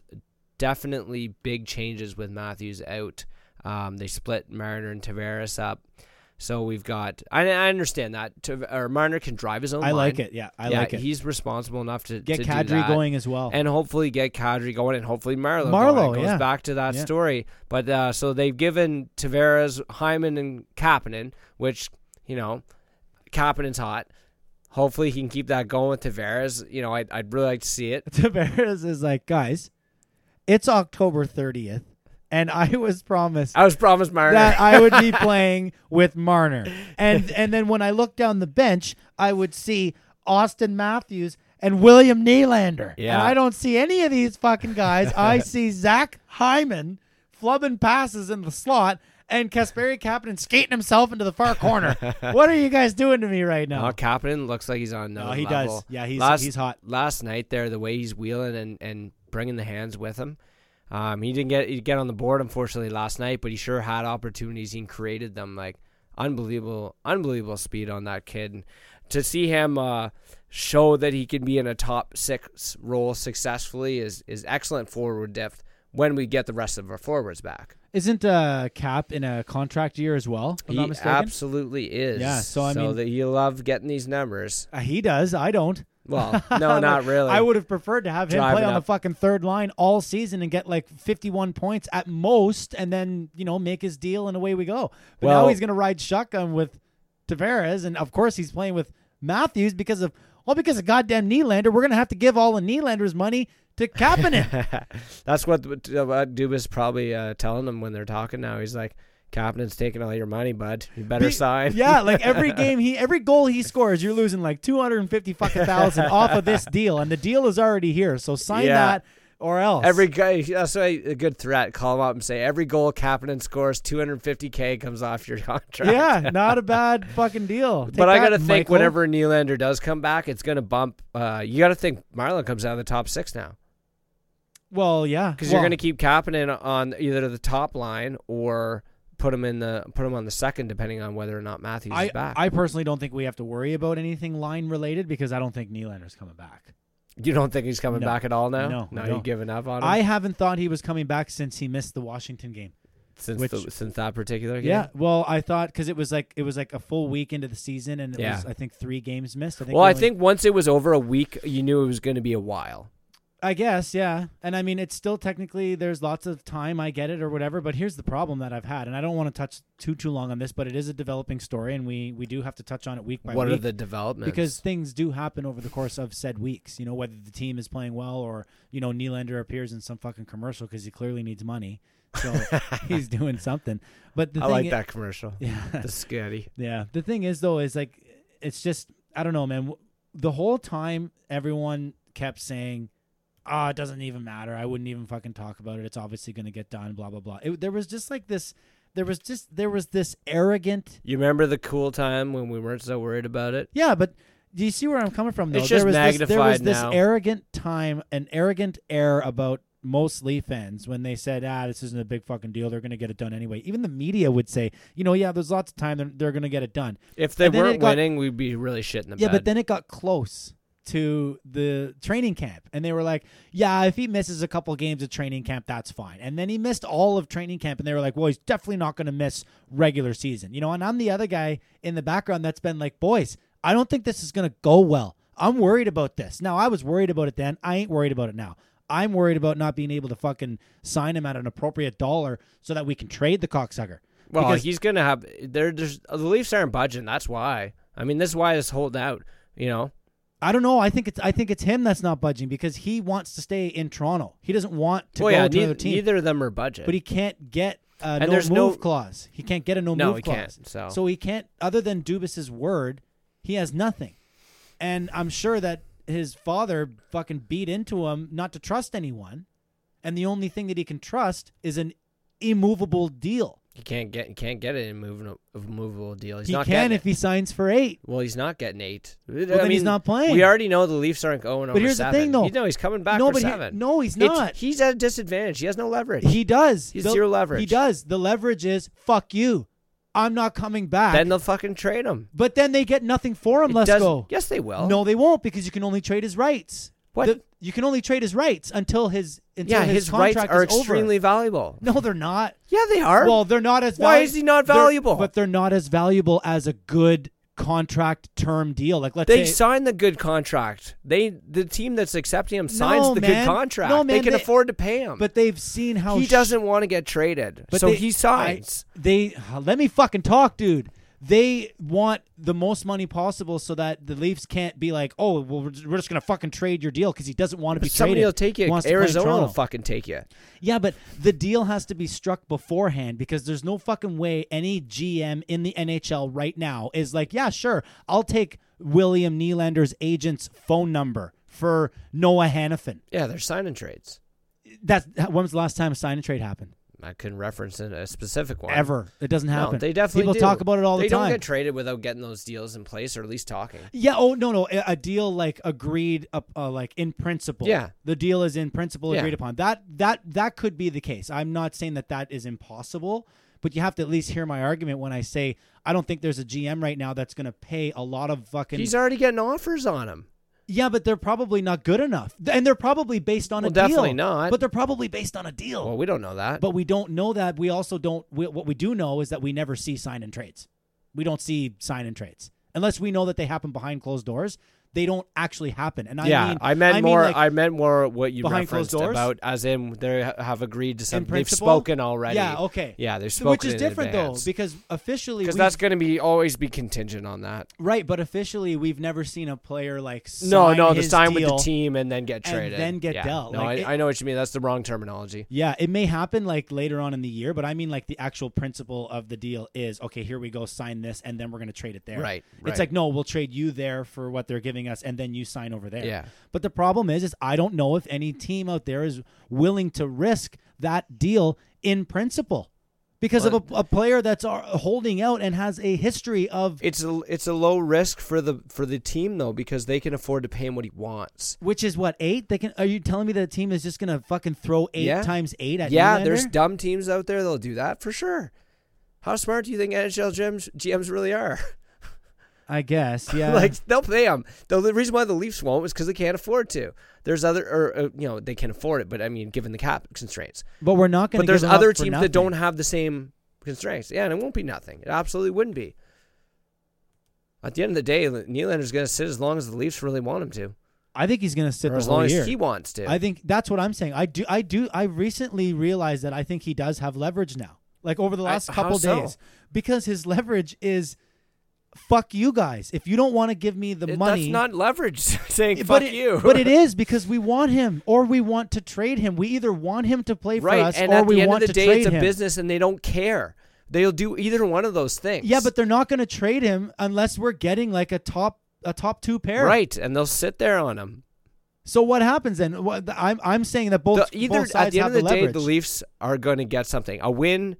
Speaker 5: definitely big changes with Matthews out. Um, they split Marner and Tavares up. So we've got. I, I understand that. Tav- or Marner can drive his own.
Speaker 4: I like it. Yeah, I
Speaker 5: yeah,
Speaker 4: like it.
Speaker 5: He's responsible enough to
Speaker 4: Get
Speaker 5: to
Speaker 4: Kadri going as well.
Speaker 5: and hopefully get Kadri going, and hopefully going. It goes
Speaker 4: yeah.
Speaker 5: back to that
Speaker 4: Yeah.
Speaker 5: story. But uh, so they've given Tavares, Hyman, and Kapanen, which you know, Kapanen's hot. Hopefully he can keep that going with Tavares. You know, I'd, I'd really like to see it.
Speaker 4: Tavares is like, guys, it's October 30th, and I was promised
Speaker 5: I was promised Marner.
Speaker 4: that I would be playing with Marner. And and then when I look down the bench, I would see Auston Matthews and William Nylander.
Speaker 5: Yeah.
Speaker 4: And I don't see any of these fucking guys. I see Zach Hyman flubbing passes in the slot and Kasperi Kapanen skating himself into the far corner. what are you guys doing to me right now?
Speaker 5: No, Kapanen looks like he's on
Speaker 4: No, he
Speaker 5: level.
Speaker 4: does. Yeah, he's
Speaker 5: last,
Speaker 4: he's hot.
Speaker 5: Last night there, the way he's wheeling and, and bringing the hands with him, um, he didn't get he get on the board unfortunately last night, but he sure had opportunities. He created them like unbelievable, unbelievable speed on that kid. And to see him uh, show that he can be in a top six role successfully is is excellent forward depth when we get the rest of our forwards back.
Speaker 4: Isn't uh, Cap in a contract year as well?
Speaker 5: He absolutely is.
Speaker 4: Yeah, so I mean-
Speaker 5: that you love getting these numbers.
Speaker 4: Uh, he does. I don't.
Speaker 5: Well, no, not really.
Speaker 4: I would have preferred to have him play on
Speaker 5: up.
Speaker 4: the fucking third line all season and get like 51 points at most, and then you know make his deal and away we go. But now
Speaker 5: Well-
Speaker 4: he's gonna ride shotgun with Tavares, and of course he's playing with Matthews because of well because of goddamn Nylander. We're gonna have to give all the Nylander's money to Kapanen.
Speaker 5: That's what, what Dubas probably uh, telling them when they're talking now. He's like, Kapanen's taking all your money, bud. You better
Speaker 4: Be-
Speaker 5: sign.
Speaker 4: Yeah, like every game he, every goal he scores, you're losing like 250 fucking thousand off of this deal, and the deal is already here. So sign
Speaker 5: Yeah.
Speaker 4: that or else.
Speaker 5: Every guy, that's a good threat. Call him up and say every goal Kapanen scores, 250k comes off your contract.
Speaker 4: yeah, not a bad fucking deal. Take
Speaker 5: but I got to think
Speaker 4: Michael.
Speaker 5: whenever Nylander does come back, it's going to bump. Uh, you got to think Marleau comes out of the top six now
Speaker 4: Well, yeah,
Speaker 5: because
Speaker 4: well,
Speaker 5: you're going to keep Kapanen on either the top line or put him in the put him on the second, depending on whether or not Matthews
Speaker 4: I,
Speaker 5: is back.
Speaker 4: I personally don't think we have to worry about anything line related because I don't think Nylander's coming back.
Speaker 5: you don't think he's coming
Speaker 4: No.
Speaker 5: back at all now?
Speaker 4: No,
Speaker 5: no, you
Speaker 4: don't.
Speaker 5: giving up on him
Speaker 4: I haven't thought he was coming back since he missed the Washington game.
Speaker 5: since
Speaker 4: which-
Speaker 5: the, since that particular game.
Speaker 4: Yeah, well, I thought because it was like it was like a full week into the season and it
Speaker 5: Yeah.
Speaker 4: was I think three games missed. I think
Speaker 5: Well,
Speaker 4: we
Speaker 5: I think once it was over a week, you knew it was going to be a while.
Speaker 4: I guess, yeah. And I mean, it's still technically there's lots of time. I get it or whatever. But here's the problem that I've had, and I don't want to touch too too long on this, but it is a developing story, and we we do have to touch on it week by
Speaker 5: what
Speaker 4: week.
Speaker 5: What are the developments?
Speaker 4: because things do happen over the course of said weeks. You know, whether the team is playing well or you know Nylander appears in some fucking commercial because he clearly needs money, so he's doing something. But the
Speaker 5: I
Speaker 4: thing
Speaker 5: like
Speaker 4: i-
Speaker 5: that commercial.
Speaker 4: Yeah,
Speaker 5: The scatty.
Speaker 4: yeah. The thing is, though, is like it's just I don't know, man. The whole time everyone kept saying, "Ah, it doesn't even matter. I wouldn't even fucking talk about it. It's obviously going to get done." Blah blah blah. It, there was just like this. There was just there was this arrogant.
Speaker 5: You remember the cool time when we weren't so worried about it?
Speaker 4: Yeah, but do you see where I'm coming from? Though
Speaker 5: It's
Speaker 4: there
Speaker 5: just
Speaker 4: was this, there was
Speaker 5: magnified
Speaker 4: this
Speaker 5: now.
Speaker 4: arrogant time, an arrogant air about most Leaf fans when they said, "Ah, this isn't a big fucking deal. They're going to get it done anyway." Even the media would say, "You know, yeah, there's lots of time. They're, they're going to get it done."
Speaker 5: If they
Speaker 4: And
Speaker 5: weren't
Speaker 4: got-
Speaker 5: winning, we'd be really shit in the
Speaker 4: Yeah,
Speaker 5: bed.
Speaker 4: but then it got close to the training camp, and they were like, "Yeah, if he misses a couple games of training camp, that's fine." And then he missed all of training camp, and they were like, "Well, he's definitely not going to miss regular season." You know, and I'm the other guy in the background that's been like, "Boys, I don't think this is going to go well. I'm worried about this." Now, I was worried about it then. I ain't worried about it now. I'm worried about not being able to fucking sign him at an appropriate dollar so that we can trade the cocksucker.
Speaker 5: well,
Speaker 4: Because-
Speaker 5: he's gonna have. There, there's the Leafs aren't budging. That's why. I mean, this is why it's holding out. You know,
Speaker 4: I don't know. I think it's I think it's him that's not budging because he wants to stay in Toronto. He doesn't want to
Speaker 5: well,
Speaker 4: go
Speaker 5: yeah,
Speaker 4: to
Speaker 5: neither,
Speaker 4: another team.
Speaker 5: neither of them are budget.
Speaker 4: but he can't get a
Speaker 5: And
Speaker 4: no
Speaker 5: there's
Speaker 4: move
Speaker 5: no-
Speaker 4: clause. He can't get a no,
Speaker 5: No,
Speaker 4: move
Speaker 5: he
Speaker 4: clause.
Speaker 5: can't, so.
Speaker 4: so he can't. Other than Dubas's word, he has nothing. And I'm sure that his father fucking beat into him not to trust anyone, and the only thing that he can trust is an immovable deal.
Speaker 5: He can't get. He can't get an immovable, immovable deal. He's
Speaker 4: he
Speaker 5: not
Speaker 4: can if
Speaker 5: it.
Speaker 4: he signs for eight.
Speaker 5: Well, he's not getting eight.
Speaker 4: Well, then he's not playing.
Speaker 5: We already know the Leafs aren't going over
Speaker 4: here's the thing, though.
Speaker 5: You know, he's coming back
Speaker 4: no,
Speaker 5: for
Speaker 4: but he- no, he's
Speaker 5: It's-
Speaker 4: not.
Speaker 5: he's at a disadvantage. He has no leverage.
Speaker 4: He does.
Speaker 5: He's
Speaker 4: The-
Speaker 5: zero leverage.
Speaker 4: He does. The leverage is fuck you. I'm not coming back.
Speaker 5: then they'll fucking trade him.
Speaker 4: but then they get nothing for him.
Speaker 5: It
Speaker 4: Let's
Speaker 5: does-
Speaker 4: go.
Speaker 5: Yes, they will.
Speaker 4: No, they won't because you can only trade his rights.
Speaker 5: What?
Speaker 4: The- you can only trade his rights until his until
Speaker 5: yeah,
Speaker 4: his,
Speaker 5: his, rights are
Speaker 4: is over.
Speaker 5: extremely valuable.
Speaker 4: No, they're not.
Speaker 5: Yeah, they are.
Speaker 4: Well, they're not as.
Speaker 5: Valuable.
Speaker 4: Why
Speaker 5: is he not
Speaker 4: they're-
Speaker 5: valuable?
Speaker 4: But they're not as valuable as a good contract term deal. Like let's
Speaker 5: they
Speaker 4: say
Speaker 5: signed the good contract. They the team that's accepting him signs
Speaker 4: No,
Speaker 5: the
Speaker 4: man.
Speaker 5: good contract.
Speaker 4: No, man, they
Speaker 5: can
Speaker 4: they-
Speaker 5: afford to pay him.
Speaker 4: but they've seen how
Speaker 5: he
Speaker 4: sh-
Speaker 5: doesn't want to get traded,
Speaker 4: But
Speaker 5: so
Speaker 4: they-
Speaker 5: he signs.
Speaker 4: I- they let me fucking talk, dude. They want the most money possible so that the Leafs can't be like, oh, well, we're just, gonna fucking trade your deal because he doesn't want to be traded.
Speaker 5: Somebody
Speaker 4: traded.
Speaker 5: will take you.
Speaker 4: to
Speaker 5: Arizona will fucking take you.
Speaker 4: Yeah, but the deal has to be struck beforehand because there's no fucking way any GM in the NHL right now is like, yeah, sure, I'll take William Nylander's agent's phone number for Noah Hanifin.
Speaker 5: Yeah, they're signing trades.
Speaker 4: That's when was the last time a sign and trade happened?
Speaker 5: I couldn't reference a specific one.
Speaker 4: Ever. It doesn't
Speaker 5: No,
Speaker 4: happen.
Speaker 5: they definitely
Speaker 4: People
Speaker 5: do.
Speaker 4: talk about it all
Speaker 5: they
Speaker 4: the time.
Speaker 5: They don't get traded without getting those deals in place, or at least talking.
Speaker 4: Yeah. Oh no, no. A, deal like agreed, uh, uh, like in principle.
Speaker 5: Yeah.
Speaker 4: The deal is in principle
Speaker 5: Yeah.
Speaker 4: agreed upon. That that that could be the case. I'm not saying that that is impossible, but you have to at least hear my argument when I say I don't think there's a GM right now that's going to pay a lot of fucking.
Speaker 5: He's already getting offers on him.
Speaker 4: Yeah, but they're probably not good enough, and they're probably based on
Speaker 5: Well,
Speaker 4: a deal.
Speaker 5: definitely not.
Speaker 4: But they're probably based on a deal.
Speaker 5: Well, we don't know that.
Speaker 4: but we don't know that. We also don't. We, what we do know is that we never see sign and trades. We don't see sign and trades unless we know that they happen behind closed doors. They don't actually happen. And I
Speaker 5: yeah,
Speaker 4: mean,
Speaker 5: I meant
Speaker 4: mean,
Speaker 5: more.
Speaker 4: like,
Speaker 5: I meant more what you
Speaker 4: behind closed
Speaker 5: referenced
Speaker 4: doors?
Speaker 5: about, as in they have agreed to
Speaker 4: in
Speaker 5: something. They've spoken already.
Speaker 4: Yeah, okay.
Speaker 5: Yeah, they've spoken
Speaker 4: Which is different though, because officially,
Speaker 5: because that's going to be always be contingent on that.
Speaker 4: right. But officially, we've never seen a player like
Speaker 5: No,
Speaker 4: sign
Speaker 5: no,
Speaker 4: his
Speaker 5: sign with the team and then get
Speaker 4: and
Speaker 5: traded,
Speaker 4: then get
Speaker 5: yeah.
Speaker 4: dealt.
Speaker 5: No,
Speaker 4: Like,
Speaker 5: I,
Speaker 4: it-
Speaker 5: I know what you mean. That's the wrong terminology.
Speaker 4: Yeah, it may happen like later on in the year, but I mean like the actual principle of the deal is okay. Here we go, sign this, and then we're going to trade it there.
Speaker 5: Right, right.
Speaker 4: It's like no, we'll trade you there for what they're giving us, and then you sign over there.
Speaker 5: Yeah.
Speaker 4: But the problem is, is I don't know if any team out there is willing to risk that deal in principle because of a, a player that's uh, holding out and has a history of
Speaker 5: It's a it's a low risk for the for the team though because they can afford to pay him what he wants.
Speaker 4: which is what eight. They can. Are you telling me that a team is just going to fucking throw eight
Speaker 5: Yeah.
Speaker 4: times eight at
Speaker 5: yeah,
Speaker 4: Nylander?
Speaker 5: there's dumb teams out there that'll do that for sure. How smart do you think NHL GMs, GMs really are?
Speaker 4: I guess. Yeah.
Speaker 5: like they'll pay them. The, the reason why the Leafs won't is because they can't afford to. There's other, or uh, you know, they can afford it, but I mean, given the cap constraints.
Speaker 4: but we're not going to.
Speaker 5: But there's other teams that don't have the same constraints. Yeah, and it won't be nothing. It absolutely wouldn't be. At the end of the day, Nylander's going to sit as long as the Leafs really want him to,
Speaker 4: I think he's going to sit
Speaker 5: as long
Speaker 4: year.
Speaker 5: as he wants to.
Speaker 4: I think that's what I'm saying. I do. I do. I recently realized that I think he does have leverage now. Like over the last
Speaker 5: how
Speaker 4: couple
Speaker 5: so?
Speaker 4: days, because his leverage is, fuck you guys. If you don't want to give me the
Speaker 5: It-
Speaker 4: money,
Speaker 5: That's not leverage. saying
Speaker 4: but
Speaker 5: fuck
Speaker 4: it,
Speaker 5: you.
Speaker 4: but it is because we want him or we want to trade him. We either want him to play for
Speaker 5: right.
Speaker 4: us
Speaker 5: and
Speaker 4: or
Speaker 5: at
Speaker 4: we
Speaker 5: the end
Speaker 4: want
Speaker 5: of the
Speaker 4: to
Speaker 5: day,
Speaker 4: trade
Speaker 5: it's a
Speaker 4: him.
Speaker 5: business, and they don't care. They'll do either one of those things.
Speaker 4: Yeah, but they're not going to trade him unless we're getting like a top a top two pair.
Speaker 5: right, and they'll sit there on him.
Speaker 4: So what happens then? I'm I'm saying that both
Speaker 5: The- either
Speaker 4: both sides
Speaker 5: at the end of the, day,
Speaker 4: leverage.
Speaker 5: the Leafs are going to get something, a win,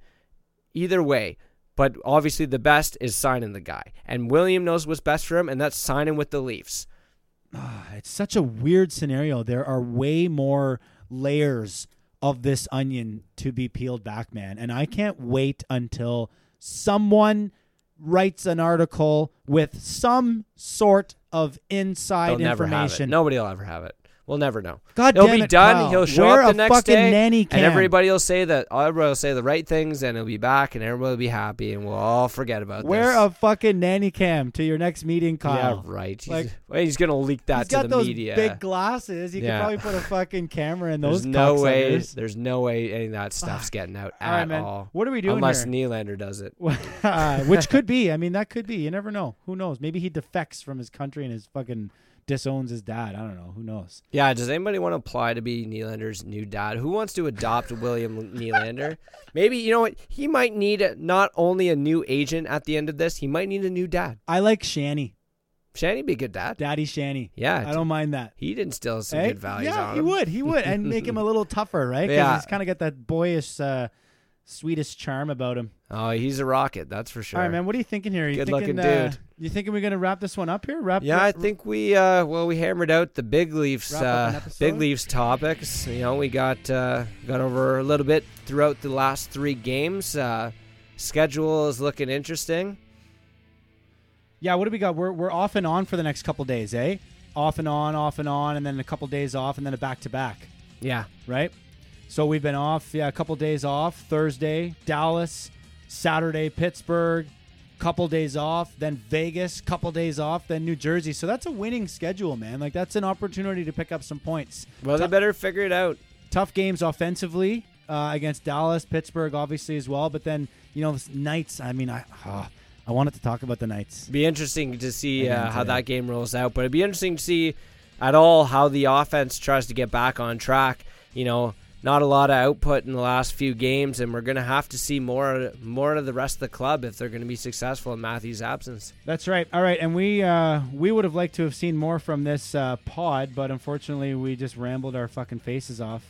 Speaker 5: either way. But obviously, the best is signing the guy, and William knows what's best for him, and that's signing with the Leafs.
Speaker 4: Ah, it's such a weird scenario. There are way more layers of this onion to be peeled back, man. And I can't wait until someone writes an article with some sort of inside
Speaker 5: They'll never have it.
Speaker 4: information.
Speaker 5: Nobody will ever have it. We'll never know.
Speaker 4: God
Speaker 5: It'll
Speaker 4: damn
Speaker 5: be
Speaker 4: it,
Speaker 5: done.
Speaker 4: Kyle.
Speaker 5: He'll show up the next day,
Speaker 4: nanny cam.
Speaker 5: and everybody will say that. Everybody will say the right things, and he'll be back, and everybody will be happy, and we'll all forget about this.
Speaker 4: Wear
Speaker 5: this.
Speaker 4: a fucking nanny cam to your next meeting, Kyle.
Speaker 5: Yeah, right. He's,
Speaker 4: Like-
Speaker 5: well, he's gonna leak that
Speaker 4: He's
Speaker 5: to
Speaker 4: got
Speaker 5: the
Speaker 4: those
Speaker 5: media.
Speaker 4: big glasses. You
Speaker 5: Yeah.
Speaker 4: could probably put a fucking camera in
Speaker 5: there's
Speaker 4: those.
Speaker 5: no way. There's no way any of that stuff's getting out
Speaker 4: All right,
Speaker 5: at all.
Speaker 4: What are we doing
Speaker 5: Unless
Speaker 4: here?
Speaker 5: Nylander does it.
Speaker 4: Uh, Which could be. I mean, that could be. You never know. Who knows? Maybe he defects from his country and his fucking disowns his dad. I don't know. Who knows?
Speaker 5: Yeah. Does anybody want to apply to be Nylander's new dad? Who wants to adopt William Nylander? Maybe you know what? He might need a, not only a new agent at the end of this. He might need a new dad.
Speaker 4: I like Shanny,
Speaker 5: Shanny be a good dad.
Speaker 4: Daddy Shanny.
Speaker 5: Yeah.
Speaker 4: I don't mind that.
Speaker 5: He'd instill some
Speaker 4: Eh?
Speaker 5: good values
Speaker 4: yeah, he would. He would, and make him a little tougher, right?
Speaker 5: Yeah.
Speaker 4: he's kind of got that boyish, uh, Swedish charm about him.
Speaker 5: Oh, he's a rocket. That's for sure.
Speaker 4: All right, man. What are you thinking here? You
Speaker 5: Good-looking
Speaker 4: thinking, uh,
Speaker 5: dude.
Speaker 4: You thinking we're gonna wrap this one up here? Wrap?
Speaker 5: Yeah, I think we uh well we hammered out the big leafs
Speaker 4: Wrap up an
Speaker 5: uh big leaves topics. You know, we got uh got over a little bit throughout the last 3 games. Uh schedule is looking interesting.
Speaker 4: Yeah, what do we got? We're we're off and on for the next couple days, eh? Off and on, off and on, and then a couple days off, and then a back to back,
Speaker 5: Yeah.
Speaker 4: right? So we've been off, yeah, a couple days off. Thursday, Dallas. Saturday, Pittsburgh. Couple days off, then Vegas. Couple days off, then New Jersey. So that's a winning schedule, man. Like that's an opportunity to pick up some points.
Speaker 5: Well, they better figure it out.
Speaker 4: tough games offensively uh, against Dallas, Pittsburgh, obviously as well. But then you know, Knights. I mean, I uh, I wanted to talk about the Knights.
Speaker 5: Be interesting to see uh, how that game rolls out, but it'd be interesting to see at all how the offense tries to get back on track. You know, not a lot of output in the last few games, and we're going to have to see more more of the rest of the club if they're going to be successful in Matthews' absence.
Speaker 4: That's right. All right, and we uh, we would have liked to have seen more from this uh, pod, but unfortunately, we just rambled our fucking faces off.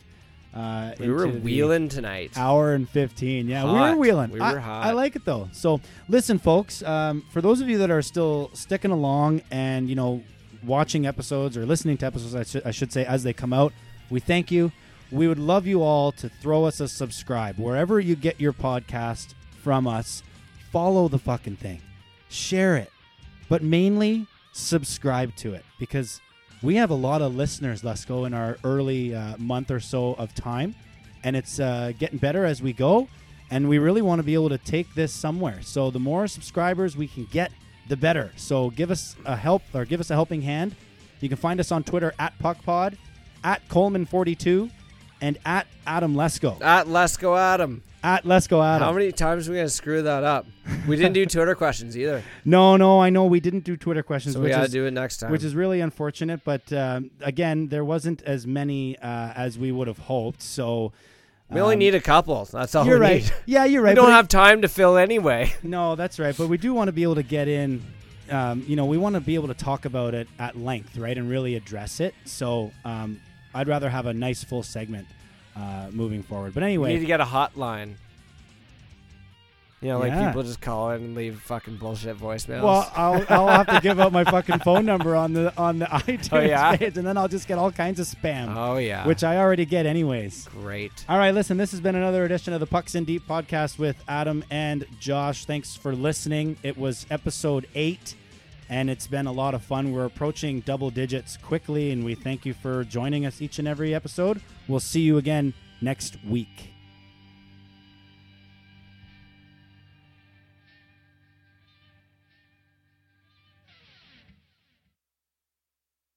Speaker 4: Uh,
Speaker 5: We were wheeling tonight.
Speaker 4: Hour and fifteen. Yeah, we were wheeling.
Speaker 5: We
Speaker 4: I,
Speaker 5: were hot.
Speaker 4: I like it though. So listen, folks. Um, for those of you that are still sticking along and you know watching episodes or listening to episodes, I, should I should say as they come out, we thank you. We would love you all to throw us a subscribe wherever you get your podcast from us. Follow the fucking thing, share it, but mainly subscribe to it because we have a lot of listeners, Let's go in our early uh, month or so of time, and it's uh, getting better as we go. And we really want to be able to take this somewhere. So the more subscribers we can get, the better. So give us a help or give us a helping hand. You can find us on Twitter at PuckPod, at Coleman42, and at Adam Lesko.
Speaker 5: At Let's Go Adam.
Speaker 4: At Lesko Adam.
Speaker 5: How many times are we going to screw that up? We didn't do Twitter questions either.
Speaker 4: no, no, I know we didn't do Twitter questions,
Speaker 5: So we
Speaker 4: which
Speaker 5: got to
Speaker 4: is
Speaker 5: do it next time.
Speaker 4: which is really unfortunate. But um, again, there wasn't as many uh, as we would have hoped. So
Speaker 5: we only
Speaker 4: um,
Speaker 5: need a couple. That's all
Speaker 4: You're
Speaker 5: we
Speaker 4: right.
Speaker 5: need.
Speaker 4: Yeah, you're right.
Speaker 5: We don't have time to fill anyway.
Speaker 4: No, that's right. But we do want to be able to get in. Um, you know, we want to be able to talk about it at length, right, and really address it. So um, I'd rather have a nice full segment uh, moving forward. But anyway,
Speaker 5: need to get a hotline. You know, like
Speaker 4: Yeah.
Speaker 5: people just call in and leave fucking bullshit voicemails.
Speaker 4: well, I'll, I'll have to give out my fucking phone number on the on the iTunes
Speaker 5: Oh, yeah?
Speaker 4: page, and then I'll just get all kinds of spam,
Speaker 5: oh yeah,
Speaker 4: which I already get anyways.
Speaker 5: great.
Speaker 4: All right, listen, this has been another edition of the Pucks in Deep podcast with Adam and Josh. Thanks for listening. It was episode eight, and it's been a lot of fun. We're approaching double digits quickly, and we thank you for joining us each and every episode. We'll see you again next week.